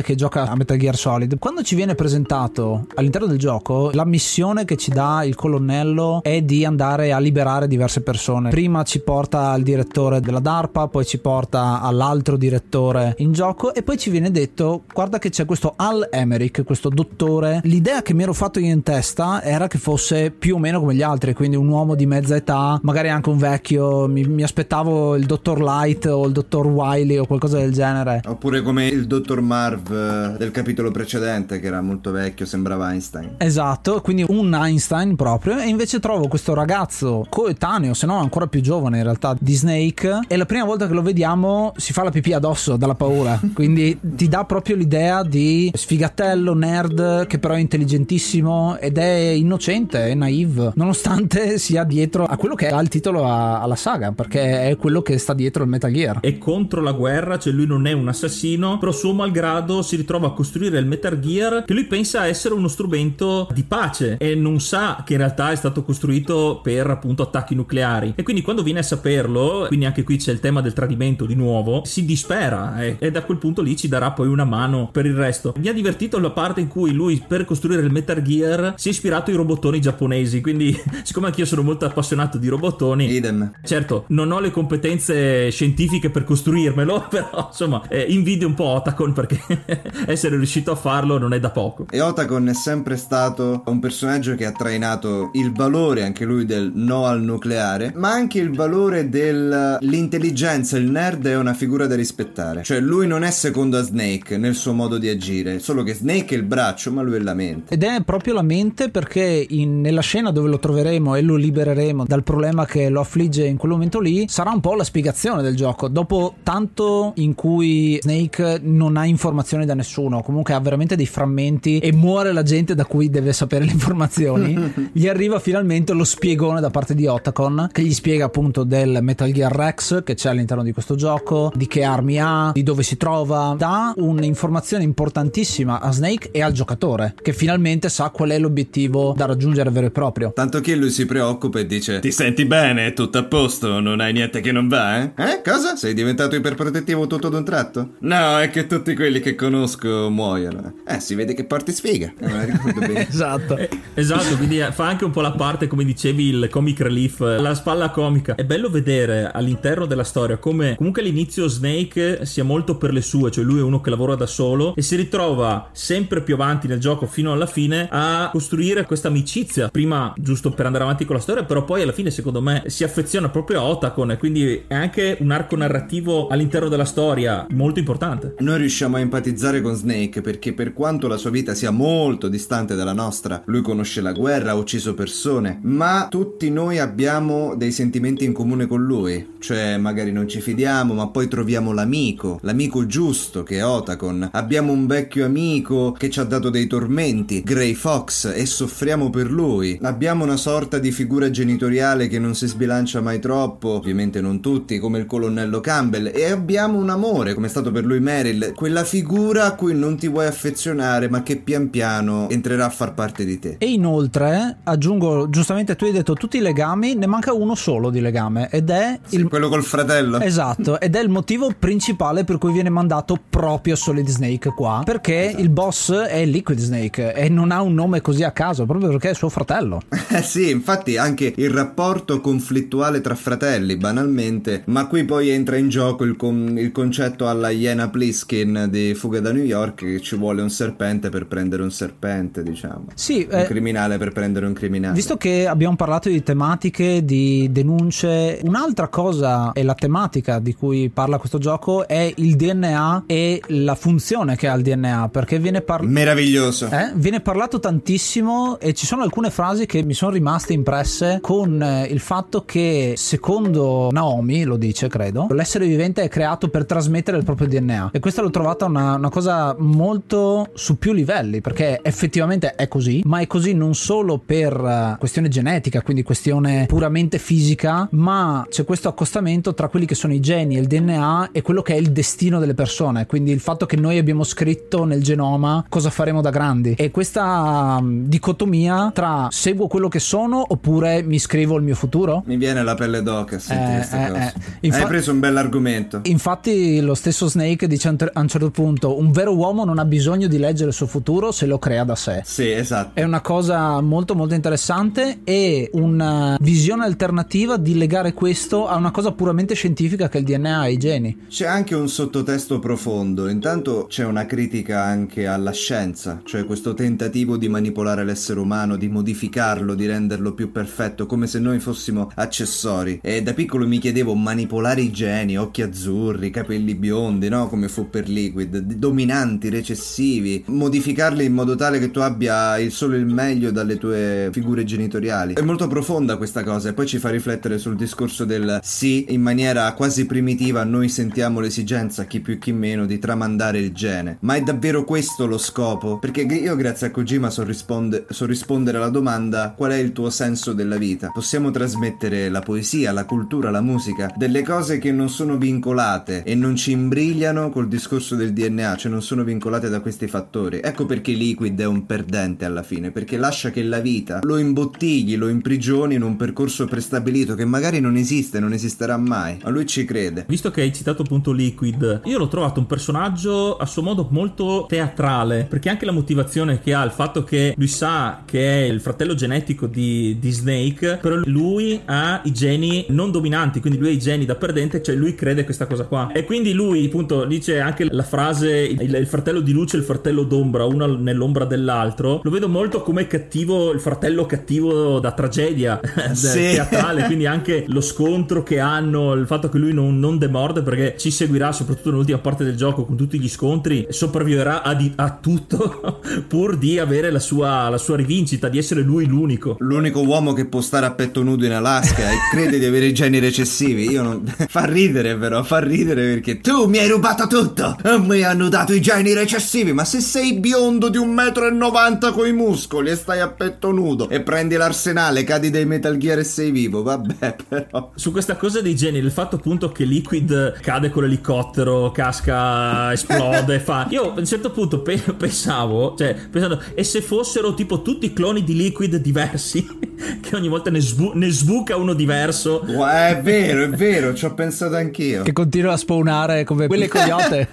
che gioca a Metal Gear Solid. Quando ci viene presentato all'interno del gioco la missione che ci dà il colonnello è di andare a liberare diverse persone. Prima ci porta al direttore della DARPA, poi ci porta all'altro direttore in gioco e poi ci viene detto guarda che c'è questo Al Emerick, questo dottore. L'idea che mi ero fatto io in testa era che fosse più o meno come gli altri, quindi un uomo di mezza età, magari anche un vecchio. Mi, mi aspettavo il dottor Light o il dottor Wiley o qualcosa del genere. Oppure come il dottor Marv eh, del capitolo precedente, che era molto vecchio, sembrava Einstein. Esatto, quindi un Einstein proprio. E invece trovo questo ragazzo coetaneo, se no ancora più giovane in realtà, di Snake. E la prima volta che lo vediamo si fa la pipì addosso dalla paura. quindi ti dà proprio l'idea di sfigatello, nerd, che però è intelligentissimo ed è innocente, è naive, nonostante sia dietro a quello che ha il titolo a, alla saga, perché è quello che sta dietro il Metal Gear. È contro la guerra, cioè lui non è un assassino, però suo malgrado si ritrova a costruire il Metal Gear che lui pensa essere uno strumento di pace e non sa che in realtà è stato costruito per appunto attacchi nucleari. E quindi quando viene a saperlo, quindi anche qui c'è il tema del tradimento di nuovo, si dispera e, e da quel punto lì ci darà poi una mano per il resto. Mi ha divertito la parte in cui lui per costruire il Metal Gear si è ispirato ai robottoni giapponesi, quindi siccome anch'io sono molto appassionato di robottoni, Idem. certo non ho le competenze scientifiche per costruirmelo, però insomma eh, invidio un po' Otacon perché essere riuscito a farlo non è da poco. E Otacon è sempre stato un personaggio che ha trainato il valore anche lui del no al nucleare, ma anche il valore dell'intelligenza, il nerd è una figura da rispettare. Cioè lui non è secondo a Snake nel suo modo di agire, solo che Snake è il braccio, ma lui è la mente. Ed è proprio la mente perché in, nella scena dove lo troveremo e lo libereremo dal problema che lo affligge in quel momento lì, sarà un po' la spiegazione del gioco. Dopo tanto in cui Snake non ha informazioni da nessuno, comunque ha veramente dei frammenti e muore la gente da cui deve sapere le informazioni, gli arriva finalmente lo spiegone da parte di Otacon che gli spiega appunto del Metal Gear Rex che c'è all'interno di questo gioco, di che armi ha, di dove si trova, dà un'informazione importantissima a Snake e al giocatore che finalmente sa qual è l'obiettivo da raggiungere vero e proprio. Tanto che lui si preoccupa e dice Ti senti bene? Tutto a posto? Non hai niente che non va, eh? Eh? Cosa? Sei diventato iperprotettivo tutto d'un tratto? No, è che tutti quelli che conosco muoiono. Eh, si vede che porti sfiga. Eh, esatto. Eh, esatto, quindi fa anche un po' la parte, come dicevi, il comic relief, la spalla comica. È bello vedere all'interno della storia come comunque all'inizio Snake sia molto per le sue, cioè lui è uno che lavora da solo e si ritrova sempre più avanti nel gioco fino alla fine a costruire questa amicizia. Prima giusto per andare avanti con la storia, però poi alla fine secondo me si affeziona proprio a Otacon e quindi è anche un arco narrativo all'interno della storia molto importante. Noi riusciamo a empatizzare con Snake perché per quanto la sua vita sia molto distante dalla nostra, lui conosce la guerra, ha ucciso persone, ma tutti noi abbiamo dei sentimenti in comune con lui, cioè magari non ci fidiamo, ma poi troviamo l'amico, l'amico giusto che è Otacon. Abbiamo un vecchio amico che ci ha dato dei tormenti, Grey Fox, e soffriamo per lui. Abbiamo una sorta di figura genitoriale che non si sbilancia mai troppo, ovviamente non tutti, come il colonnello Campbell, e abbiamo un amore, come è stato per lui Meryl, quella figura a cui non ti vuoi affezionare, ma che pian piano entrerà a far parte di te. E inoltre, aggiungo, giustamente tu hai detto tutti i legami, ne manca uno solo di legame, ed è il... quello col fratello. Esatto, ed è il motivo principale per cui viene mandato proprio Solid Snake qua, perché esatto. il boss è Liquid Snake e non ha un nome così a caso, proprio perché è suo fratello. Eh sì, infatti anche il rapporto conflittuale tra fratelli, banalmente, ma qui poi entra in gioco il, con- il concetto alla Iena Pliskin di Fuga da New York che ci vuole un serpente per prendere un serpente, diciamo. Sì, un eh, criminale per prendere un criminale. Visto che abbiamo parlato di tematiche, di denunce, un'altra cosa è la tematica di cui parla questo gioco è il DNA e la funzione che ha il DNA, perché viene parlato Meraviglioso. Eh? Viene parlato tantissimo e ci sono alcune frasi che mi sono rimaste impresse con eh, il fatto che secondo Naomi, lo dice credo, l'essere vivente è creato per trasmettere il proprio DNA e questa l'ho trovata una, una cosa molto su più livelli perché effettivamente è così, ma è così non solo per uh, questione genetica, quindi questione puramente fisica, ma c'è questo accostamento tra quelli che sono i geni e il DNA e quello che è il destino delle persone, quindi il fatto che noi abbiamo scritto nel genoma cosa faremo da grandi e questa um, dicotomia tra seguo quello che sono oppure mi scrivo il mio futuro? Mi viene la pelle d'oca a sentire eh, eh. Eh. Infa- Hai preso un bell'argomento. Infatti lo stesso Snake dice a un certo punto un vero uomo non ha bisogno di leggere il suo futuro se lo crea da sé. Sì, esatto. È una cosa molto molto interessante e una visione alternativa di legare questo a una cosa puramente scientifica che è il DNA e i geni. C'è anche un sottotesto profondo. Intanto c'è una critica anche alla scienza, cioè questo tentativo di manipolare l'essere umano, di modificarlo, di renderlo più perfetto, come se noi fossimo accessori. E da piccolo mi chiedevo manipolare i geni, occhi azzurri, capelli biondi, no? Come fu per Liquid, dominanti, recessivi, modificarli in modo tale che tu abbia il solo il meglio dalle tue figure genitoriali. È molto profonda questa cosa e poi ci fa riflettere sul discorso del sì, in maniera quasi primitiva noi sentiamo l'esigenza, chi più chi meno, di tramandare il gene. Ma è davvero questo lo scopo? Perché io grazie a Kojima so, risponde, so rispondere alla domanda qual è il tuo senso della vita. Possiamo trasmettere la poesia, la cultura, la musica, delle cose che non sono vincolate e non ci imbrigliano col discorso del DNA, cioè non sono vincolate da questi fattori. Ecco perché Liquid è un perdente alla fine, perché lascia che la vita lo imbottigli, lo imprigioni in un percorso prestabilito che magari non esiste, non esisterà mai, ma lui ci crede. Visto che hai citato appunto Liquid, io l'ho trovato un personaggio a suo modo molto teatrale, perché anche la motivazione che ha, il fatto che lui sa che è il fratello genetico di, di Snake, però lui ha i geni non dominanti, quindi lui ha i geni da perdente, cioè lui crede questa cosa qua. E quindi lui appunto dice anche la frase il, il fratello di luce e il fratello d'ombra, uno nell'ombra dell'altro. Lo vedo molto come cattivo, il fratello cattivo da tragedia sì. teatrale, quindi anche lo scontro che hanno, il fatto che lui non, non demorde perché ci seguirà soprattutto nell'ultima parte del gioco con tutti gli scontri, sopravviverà a, di, a tutto pur di avere la sua, la sua rivincita, di essere lui l'unico. L'unico uomo che può stare a petto nudo in Alaska e crede di avere i geni recessivi. Io non... fa ridere però, fa ridere perché tu mi hai rubato tutto. Mi hanno dato i geni recessivi, ma se sei biondo di un metro e novanta coi muscoli e stai a petto nudo e prendi l'arsenale, cadi dai Metal Gear e sei vivo, vabbè però. Su questa cosa dei geni, il fatto appunto che Liquid cade con l'elicottero, casca, esplode, fa... Io a un certo punto pe- pensavo, cioè, pensando, e se fossero tipo tutti i cloni di Liquid diversi, che ogni volta ne, sbu- ne sbuca uno diverso. è vero, è vero, ci ho pensato anch'io. Che continua a spawnare come quelle coyote.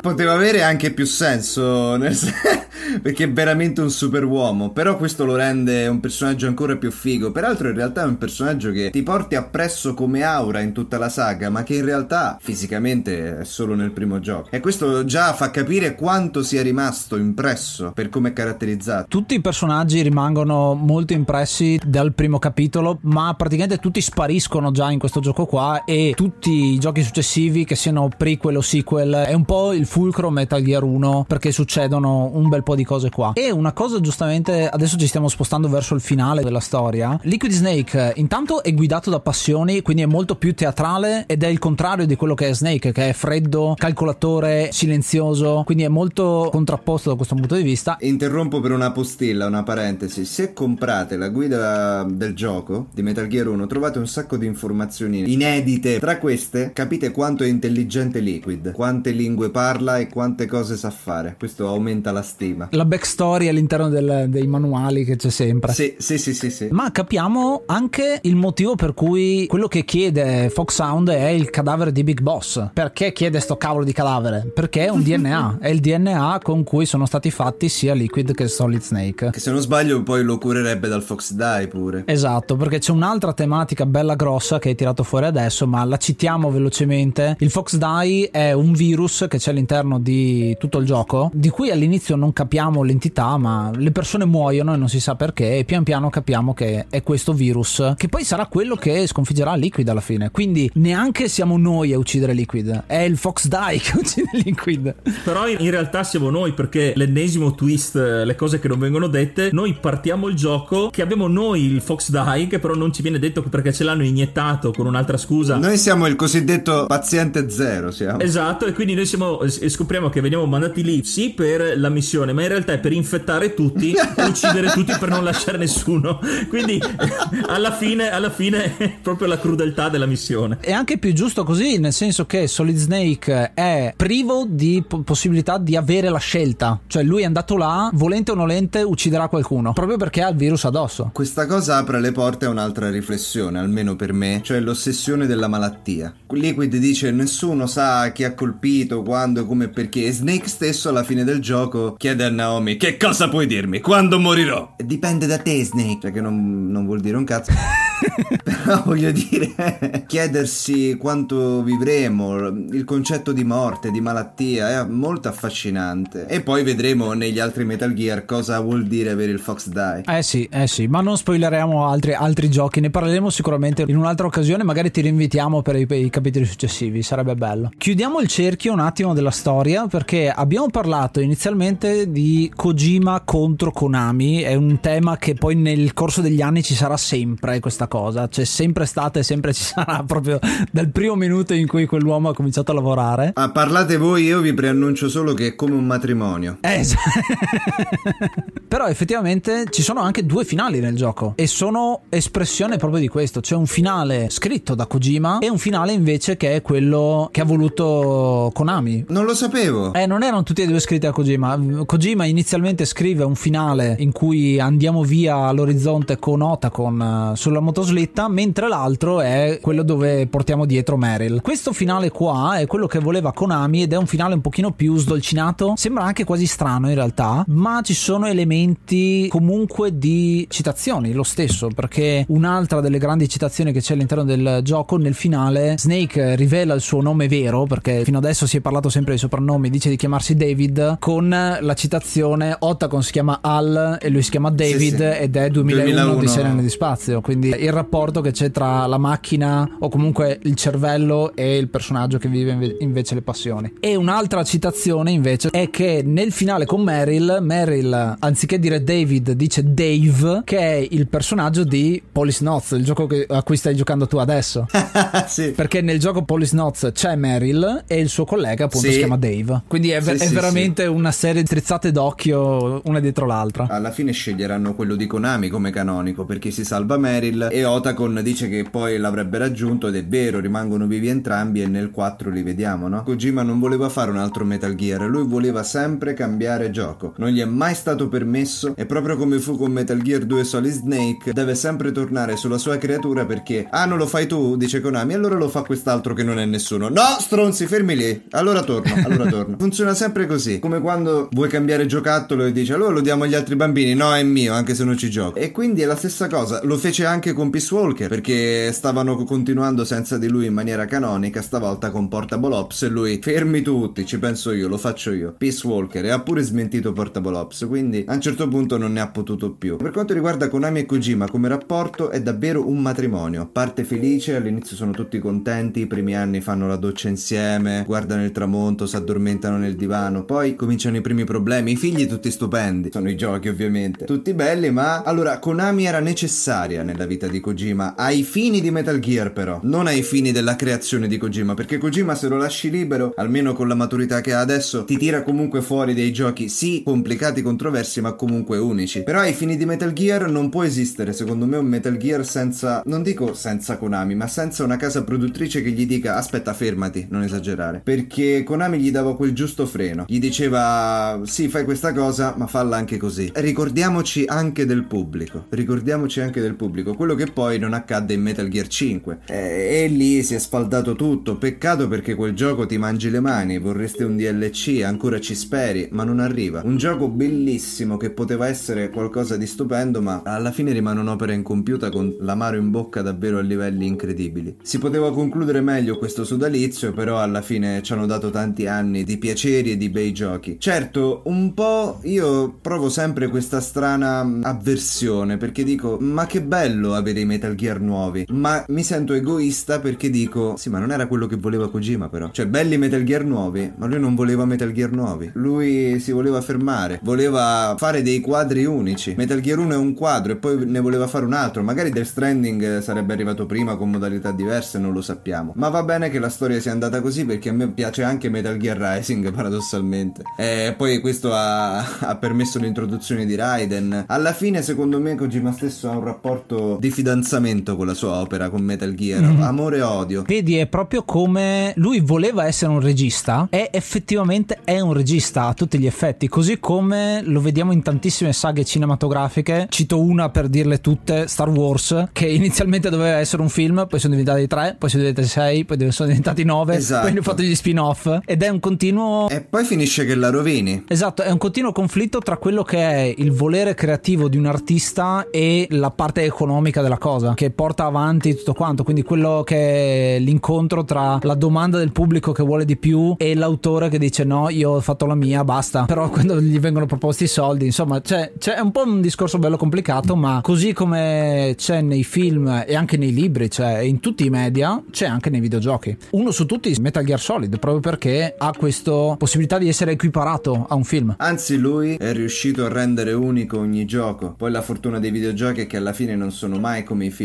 Poteva avere anche più senso, nel senso perché è veramente un super uomo. Però questo lo rende un personaggio ancora più figo. Peraltro, in realtà è un personaggio che ti porti appresso come aura in tutta la saga, ma che in realtà fisicamente è solo nel primo gioco. E questo già fa capire quanto sia rimasto impresso per come è caratterizzato. Tutti i personaggi rimangono molto impressi dal primo capitolo, ma praticamente tutti spariscono già in questo gioco qua. E tutti i giochi successivi, che siano prequel o sequel, è un po' il fulcro Metal Gear 1 perché succedono un bel po' di cose qua. E una cosa giustamente, adesso ci stiamo spostando verso il finale della storia. Liquid Snake intanto è guidato da passioni, quindi è molto più teatrale ed è il contrario di quello che è Snake, che è freddo, calcolatore, silenzioso, quindi è molto contrapposto da questo punto di vista. Interrompo per una postilla, una parentesi. Se comprate la guida del gioco di Metal Gear 1, trovate un sacco di informazioni inedite. Tra queste capite quanto è intelligente Liquid, quante lingue parla e quante cose sa fare. Questo aumenta la stima la backstory all'interno del, dei manuali che c'è sempre. Sì, sì, sì, sì, sì. Ma capiamo anche il motivo per cui quello che chiede Fox Sound è il cadavere di Big Boss. Perché chiede sto cavolo di cadavere? Perché è un DNA, è il DNA con cui sono stati fatti sia Liquid che Solid Snake. Che se non sbaglio poi lo curerebbe dal Fox Die pure. Esatto, perché c'è un'altra tematica bella grossa che hai tirato fuori adesso, ma la citiamo velocemente. Il Fox Die è un virus che c'è all'interno di tutto il gioco, di cui all'inizio non capiamo capiamo l'entità, ma le persone muoiono e non si sa perché, e pian piano capiamo che è questo virus, che poi sarà quello che sconfiggerà Liquid alla fine. Quindi neanche siamo noi a uccidere Liquid, è il Fox Die che uccide Liquid. Però in realtà siamo noi, perché l'ennesimo twist, le cose che non vengono dette, noi partiamo il gioco che abbiamo noi il Fox Die, che però non ci viene detto perché ce l'hanno iniettato con un'altra scusa. Noi siamo il cosiddetto paziente zero, siamo. Esatto, e quindi noi siamo, e scopriamo che veniamo mandati lì, sì, per la missione, ma in realtà è per infettare tutti e uccidere tutti per non lasciare nessuno. Quindi alla fine, alla fine è proprio la crudeltà della missione. È anche più giusto così, nel senso che Solid Snake è privo di po- possibilità di avere la scelta. Cioè lui è andato là, volente o nolente, ucciderà qualcuno, proprio perché ha il virus addosso. Questa cosa apre le porte a un'altra riflessione, almeno per me, cioè l'ossessione della malattia. Liquid dice nessuno sa chi ha colpito, quando, come e perché. E Snake stesso alla fine del gioco chiede a Naomi, che cosa puoi dirmi? Quando morirò? Dipende da te, Snake. Cioè che non, non vuol dire un cazzo. Però voglio dire, chiedersi quanto vivremo, il concetto di morte, di malattia, è molto affascinante. E poi vedremo negli altri Metal Gear cosa vuol dire avere il Fox Die. Eh sì, eh sì, ma non spoileremo altri, altri giochi, ne parleremo sicuramente in un'altra occasione, magari ti rinvitiamo per i, per i capitoli successivi, sarebbe bello. Chiudiamo il cerchio un attimo della storia perché abbiamo parlato inizialmente di Kojima contro Konami, è un tema che poi nel corso degli anni ci sarà sempre questa cosa, c'è sempre stata e sempre ci sarà proprio dal primo minuto in cui quell'uomo ha cominciato a lavorare. Ah, parlate voi, io vi preannuncio solo che è come un matrimonio. Eh, però effettivamente ci sono anche due finali nel gioco e sono espressione proprio di questo, c'è un finale scritto da Kojima e un finale invece che è quello che ha voluto Konami. Non lo sapevo. Eh, non erano tutti e due scritti da Kojima. Kojima inizialmente scrive un finale in cui andiamo via all'orizzonte con Otacon eh, sulla motoslitta, mentre l'altro è quello dove portiamo dietro Meryl. Questo finale qua è quello che voleva Konami ed è un finale un pochino più sdolcinato, sembra anche quasi strano in realtà, ma ci sono elementi comunque di citazioni lo stesso, perché un'altra delle grandi citazioni che c'è all'interno del gioco nel finale Snake rivela il suo nome vero, perché fino adesso si è parlato sempre di soprannomi, dice di chiamarsi David con la citazione Otacon si chiama Al e lui si chiama David sì, sì. ed è 2001, 2001 di Serena di Spazio, quindi il rapporto che c'è tra la macchina o comunque il cervello e il personaggio che vive invece le passioni. E un'altra citazione invece è che nel finale con Meryl, Meryl anziché dire David dice Dave, che è il personaggio di Police Notes, il gioco che, a cui stai giocando tu adesso. sì. Perché nel gioco Police Notes c'è Meryl e il suo collega appunto sì. si chiama Dave. Quindi è, sì, è veramente una serie di strizzate d'occhio una dietro l'altra. Alla fine sceglieranno quello di Konami come canonico perché si salva Meryl e Otacon dice che poi l'avrebbe raggiunto ed è vero, rimangono vivi entrambi e nel 4 li vediamo, no? Kojima non voleva fare un altro Metal Gear, lui voleva sempre cambiare gioco. Non gli è mai stato permesso e proprio come fu con Metal Gear 2 Solid Snake deve sempre tornare sulla sua creatura perché ah non lo fai tu, dice Konami, allora lo fa quest'altro che non è nessuno. No, stronzi, fermi lì. Allora torno, allora torno. Funziona sempre così, come quando vuoi cambiare giocattolo e dici allora lo diamo agli altri bambini. No, è mio, anche se non ci gioco. E quindi è la stessa cosa. Lo fece anche con Peace Walker perché stavano continuando senza di lui in maniera canonica, stavolta con Portable Ops e lui fermi tutti, ci penso io, lo faccio io. Peace Walker e ha pure smentito Portable Ops, quindi a un certo punto non ne ha potuto più. Per quanto riguarda Konami e Kojima come rapporto è davvero un matrimonio. Parte felice, all'inizio sono tutti contenti, i primi anni fanno la doccia insieme, guardano il tramonto, si addormentano nel divano, poi cominciano i primi problemi, i figli tutti stupendi, sono i giochi ovviamente, tutti belli, ma allora Konami era necessaria nella vita di Kojima ai fini di Metal Gear però, non ai fini della creazione di Kojima, perché Kojima se lo lasci libero, almeno con la maturità che ha adesso, ti tira comunque fuori dei giochi sì complicati, controversi, ma comunque unici. Però ai fini di Metal Gear non può esistere secondo me un Metal Gear senza, non dico senza Konami, ma senza una casa produttrice che gli dica aspetta fermati, non esagerare, perché Konami gli dava quel giusto freno, gli diceva sì fai questa cosa ma falla anche così. Ricordiamoci anche del pubblico, ricordiamoci anche del pubblico, quello che poi non accadde in Metal Gear 5 e, e lì si è spaldato tutto, peccato perché quel gioco ti mangi le mani, vorreste un DLC, ancora ci speri, ma non arriva. Un gioco bellissimo che poteva essere qualcosa di stupendo ma alla fine rimane un'opera incompiuta con l'amaro in bocca davvero a livelli incredibili. Si poteva concludere meglio questo sodalizio, però alla fine ci hanno dato tanti anni di piaceri e di bei giochi. Certo, un po' io provo sempre questa strana avversione perché dico "Ma che bello avere i Metal Gear nuovi", ma mi sento egoista perché dico "Sì, ma non era quello che voleva Kojima però". Cioè, belli Metal Gear nuovi, ma lui non voleva Metal Gear nuovi. Lui si voleva fermare, voleva fare dei quadri unici. Metal Gear 1 è un quadro e poi ne voleva fare un altro. Magari Death Stranding sarebbe arrivato prima con modalità diverse, non lo sappiamo. Ma va bene che la storia sia andata così perché a me piace anche Metal Gear Rising, paradossalmente. E poi questo ha, ha permesso l'introduzione di Raiden. Alla fine, secondo me, Kojima stesso ha un rapporto di fidanzamento con la sua opera, con Metal Gear. Mm-hmm. Amore e odio. Vedi, è proprio come lui voleva essere un regista e effettivamente è un regista a tutti gli effetti, così come lo vediamo in tantissime saghe cinematografiche. Cito una per dirle tutte, Star Wars, che inizialmente doveva essere un film, poi sono diventati tre, poi sono diventati sei, poi sono diventati nove, esatto. poi hanno fatto gli spin-off ed è un continuo... E poi finisce che la rovini. Esatto, è un continuo conflitto tra quello che è il volere creativo di un artista e la parte economica della cosa, che porta avanti tutto quanto, quindi quello che è l'incontro tra la domanda del pubblico che vuole di più e l'autore che dice no, io ho fatto la mia, basta, però quando gli vengono proposti i soldi, insomma, c'è, c'è un po' un discorso bello complicato, ma così come c'è nei film e anche nei libri, cioè in tutti i media, c'è anche nei videogiochi. Uno su tutti Metal Gear Solid, proprio perché ha questa possibilità di essere equiparato a un film. Anzi, lui è riuscito a rendere unico ogni gioco. Poi la fortuna dei videogiochi è che alla fine non sono mai mai come i film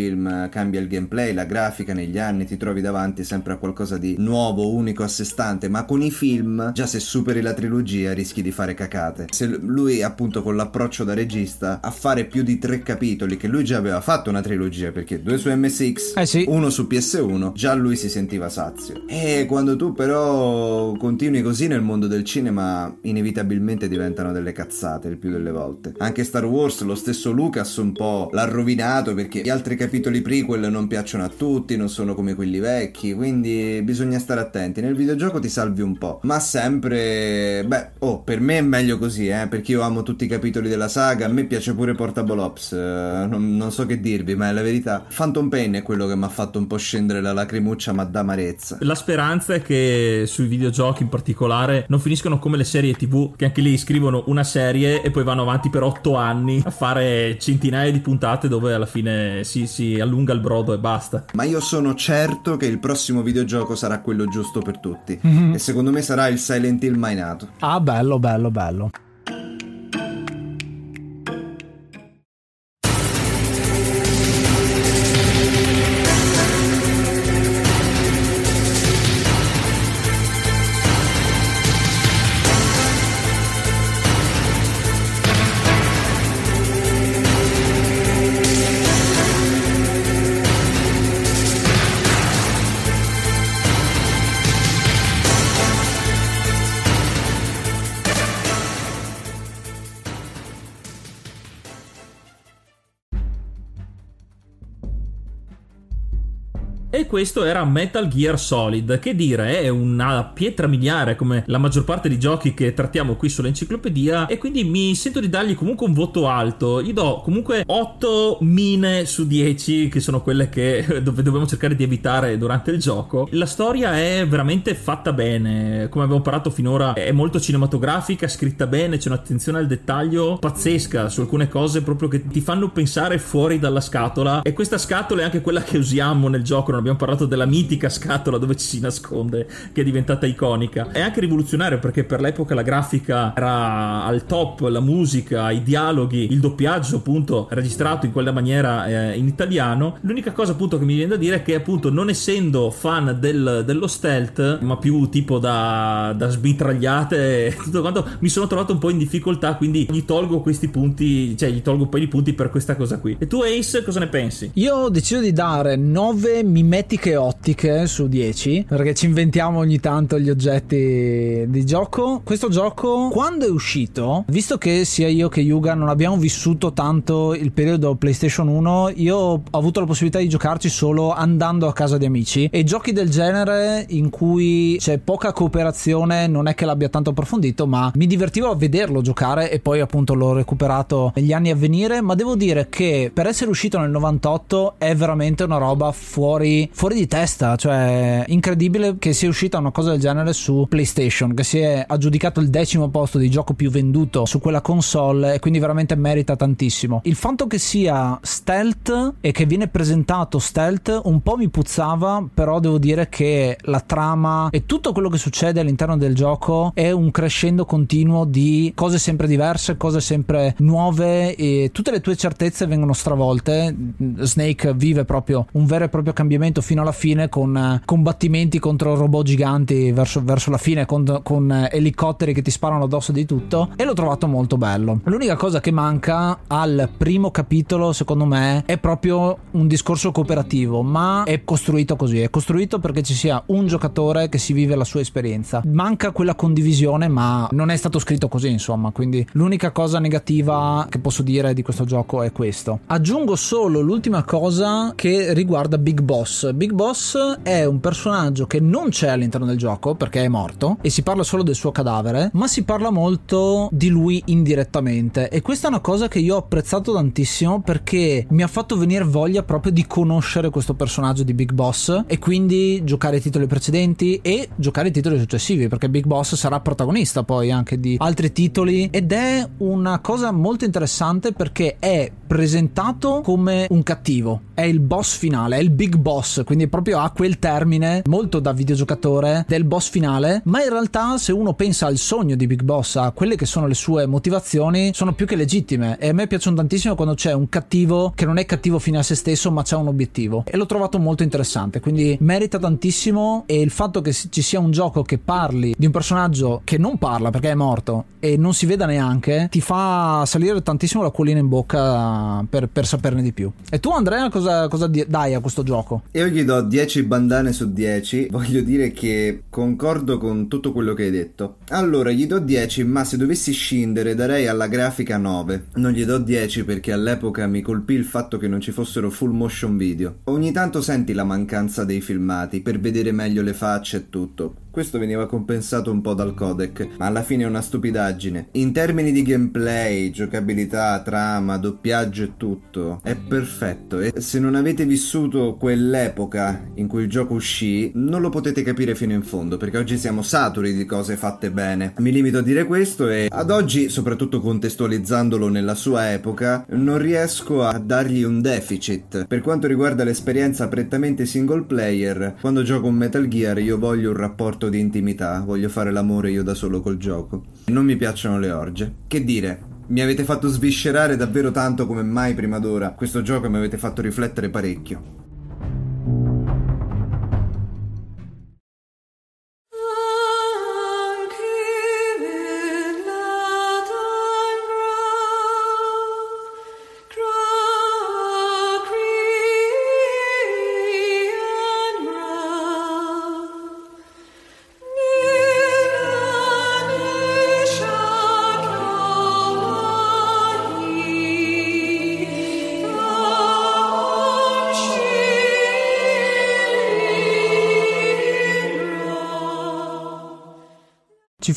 cambia il gameplay, la grafica negli anni, ti trovi davanti sempre a qualcosa di nuovo, unico a sé stante, ma con i film, già se superi la trilogia rischi di fare cacate. Se lui appunto con l'approccio da regista a fare più di tre capitoli, che lui già aveva fatto una trilogia, perché due su MSX, eh sì. uno su PS1, già lui si sentiva sazio. E quando tu però continui così nel mondo del cinema, inevitabilmente diventano delle cazzate il più delle volte. Anche Star Wars, lo stesso Lucas un po' l'ha rovinato perché gli altri capitoli prequel non piacciono a tutti, non sono come quelli vecchi, quindi bisogna stare attenti. Nel videogioco ti salvi un po', ma sempre, beh, oh, per me è meglio così, eh, perché io amo tutti i capitoli della saga, a me piace pure Portable Ops, eh, non, non, so che dirvi, ma è la verità. Phantom Pain è quello che mi ha fatto un po' scendere la lacrimuccia, ma da amarezza. La speranza è che sui videogiochi in particolare non finiscono come le serie tv, che anche lì scrivono una serie e poi vanno avanti per otto anni a fare centinaia di puntate dove alla fine si, si allunga il brodo e basta. Ma io sono certo che il prossimo videogioco sarà quello giusto per tutti. Mm-hmm. E secondo me sarà il Silent Hill mai nato. Ah, bello, bello, bello. Questo era Metal Gear Solid, che dire è una pietra miliare come la maggior parte dei giochi che trattiamo qui sull'enciclopedia e quindi mi sento di dargli comunque un voto alto. Gli do comunque 8 mine su 10 che sono quelle che dove dobbiamo cercare di evitare durante il gioco. La storia è veramente fatta bene, come abbiamo parlato finora è molto cinematografica, scritta bene, c'è un'attenzione al dettaglio pazzesca su alcune cose proprio che ti fanno pensare fuori dalla scatola e questa scatola è anche quella che usiamo nel gioco, non abbiamo parlato della mitica scatola dove ci si nasconde, che è diventata iconica. È anche rivoluzionario perché per l'epoca la grafica era al top, la musica, i dialoghi, il doppiaggio appunto registrato in quella maniera eh, in italiano. L'unica cosa appunto che mi viene da dire è che appunto non essendo fan del, dello stealth, ma più tipo da, da smitragliate e tutto quanto, mi sono trovato un po' in difficoltà, quindi gli tolgo questi punti, cioè gli tolgo poi i punti per questa cosa qui. E tu Ace cosa ne pensi? Io ho deciso di dare 9 mimetiche ottiche su 10 perché ci inventiamo ogni tanto gli oggetti di gioco. Questo gioco quando è uscito, visto che sia io che Yuga non abbiamo vissuto tanto il periodo PlayStation 1, io ho avuto la possibilità di giocarci solo andando a casa di amici e giochi del genere in cui c'è poca cooperazione non è che l'abbia tanto approfondito, ma mi divertivo a vederlo giocare e poi appunto l'ho recuperato negli anni a venire, ma devo dire che per essere uscito nel 98 è veramente una roba fuori, fuori di testa, cioè incredibile che sia uscita una cosa del genere su PlayStation, che si è aggiudicato il decimo posto di gioco più venduto su quella console e quindi veramente merita tantissimo. Il fatto che sia stealth e che viene presentato stealth un po' mi puzzava, però devo dire che la trama e tutto quello che succede all'interno del gioco è un crescendo continuo di cose sempre diverse, cose sempre nuove e tutte le tue certezze vengono stravolte. Snake vive proprio un vero e proprio cambiamento fino alla fine con eh, combattimenti contro robot giganti verso, verso la fine con, con, eh, elicotteri che ti sparano addosso di tutto e l'ho trovato molto bello. L'unica cosa che manca al primo capitolo secondo me è proprio un discorso cooperativo ma è costruito così, è costruito perché ci sia un giocatore che si vive la sua esperienza. Manca quella condivisione ma non è stato scritto così insomma quindi l'unica cosa negativa che posso dire di questo gioco è questo. Aggiungo solo l'ultima cosa che riguarda Big Boss. Big Boss è un personaggio che non c'è all'interno del gioco perché è morto e si parla solo del suo cadavere, ma si parla molto di lui indirettamente. E questa è una cosa che io ho apprezzato tantissimo perché mi ha fatto venire voglia proprio di conoscere questo personaggio di Big Boss e quindi giocare i titoli precedenti e giocare i titoli successivi perché Big Boss sarà protagonista poi anche di altri titoli. Ed è una cosa molto interessante perché è presentato come un cattivo, è il boss finale, è il big boss quindi proprio ha quel termine molto da videogiocatore del boss finale, ma in realtà se uno pensa al sogno di Big Boss, a quelle che sono le sue motivazioni, sono più che legittime. E a me piacciono tantissimo quando c'è un cattivo che non è cattivo fino a se stesso, ma c'ha un obiettivo. E l'ho trovato molto interessante, quindi merita tantissimo. E il fatto che ci sia un gioco che parli di un personaggio che non parla perché è morto e non si veda neanche, ti fa salire tantissimo l'acquolina in bocca per, per saperne di più. E tu Andrea cosa, cosa dai a questo gioco? Io gli do 10 bandane su 10, voglio dire che concordo con tutto quello che hai detto. Allora, gli do 10, ma se dovessi scindere darei alla grafica 9. Non gli do 10 perché all'epoca mi colpì il fatto che non ci fossero full motion video. Ogni tanto senti la mancanza dei filmati per vedere meglio le facce e tutto. Questo veniva compensato un po' dal codec, ma alla fine è una stupidaggine. In termini di gameplay, giocabilità, trama, doppiaggio e tutto, è perfetto. E se non avete vissuto quell'epoca in cui il gioco uscì, non lo potete capire fino in fondo, perché oggi siamo saturi di cose fatte bene. Mi limito a dire questo e ad oggi, soprattutto contestualizzandolo nella sua epoca, non riesco a dargli un deficit. Per quanto riguarda l'esperienza prettamente single player, quando gioco un Metal Gear io voglio un rapporto di intimità, voglio fare l'amore io da solo col gioco. Non mi piacciono le orge. Che dire? Mi avete fatto sviscerare davvero tanto come mai prima d'ora questo gioco mi avete fatto riflettere parecchio.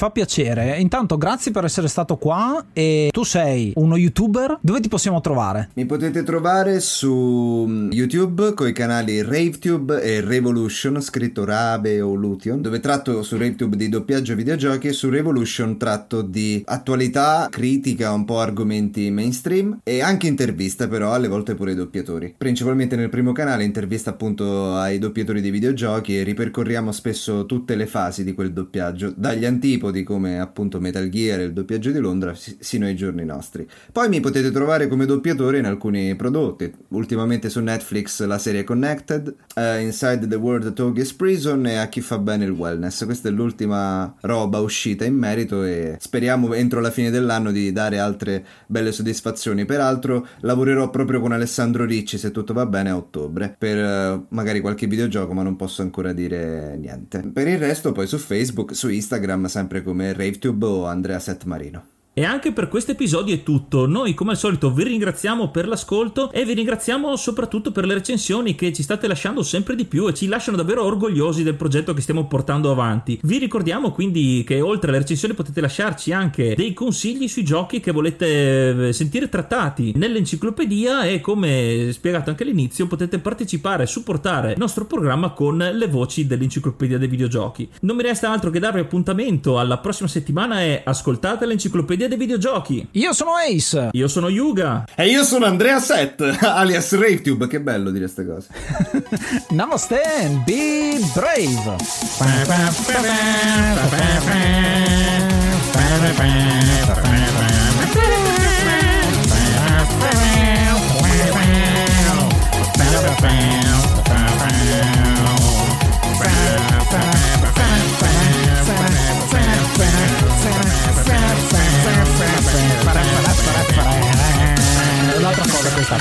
Fa piacere. Intanto, grazie per essere stato qua. E tu sei uno youtuber. Dove ti possiamo trovare? Mi potete trovare su mm, YouTube con i canali RaveTube e Revolution, scritto Rave o Lution, dove tratto su RaveTube di doppiaggio videogiochi e su Revolution tratto di attualità, critica, un po' argomenti mainstream e anche interviste, però alle volte pure i doppiatori. Principalmente nel primo canale intervista appunto ai doppiatori di videogiochi e ripercorriamo spesso tutte le fasi di quel doppiaggio, dagli antipodi antipodi come appunto Metal Gear e il doppiaggio di Londra sino ai giorni nostri. Poi mi potete trovare come doppiatore in alcuni prodotti, ultimamente su Netflix la serie Connected, uh, Inside the World Togis Prison e A chi fa bene il wellness. Questa è l'ultima roba uscita in merito e speriamo entro la fine dell'anno di dare altre belle soddisfazioni. Peraltro lavorerò proprio con Alessandro Ricci se tutto va bene a ottobre per uh, magari qualche videogioco ma non posso ancora dire niente. Per il resto poi su Facebook, su Instagram sempre come RaveTube o Andrea Setmarino. E anche per questo episodio è tutto. Noi come al solito vi ringraziamo per l'ascolto e vi ringraziamo soprattutto per le recensioni che ci state lasciando sempre di più e ci lasciano davvero orgogliosi del progetto che stiamo portando avanti. Vi ricordiamo quindi che oltre alle recensioni potete lasciarci anche dei consigli sui giochi che volete eh, sentire trattati nell'enciclopedia e come spiegato anche all'inizio potete partecipare e supportare il nostro programma con le voci dell'enciclopedia dei videogiochi. Non mi resta altro che darvi appuntamento alla prossima settimana e ascoltate l'enciclopedia dei videogiochi. Io sono Ace. Io sono Yuga. E io sono Andrea Set, alias RaveTube. Che bello dire queste cose. Namaste and be brave. Un'altra cosa questa.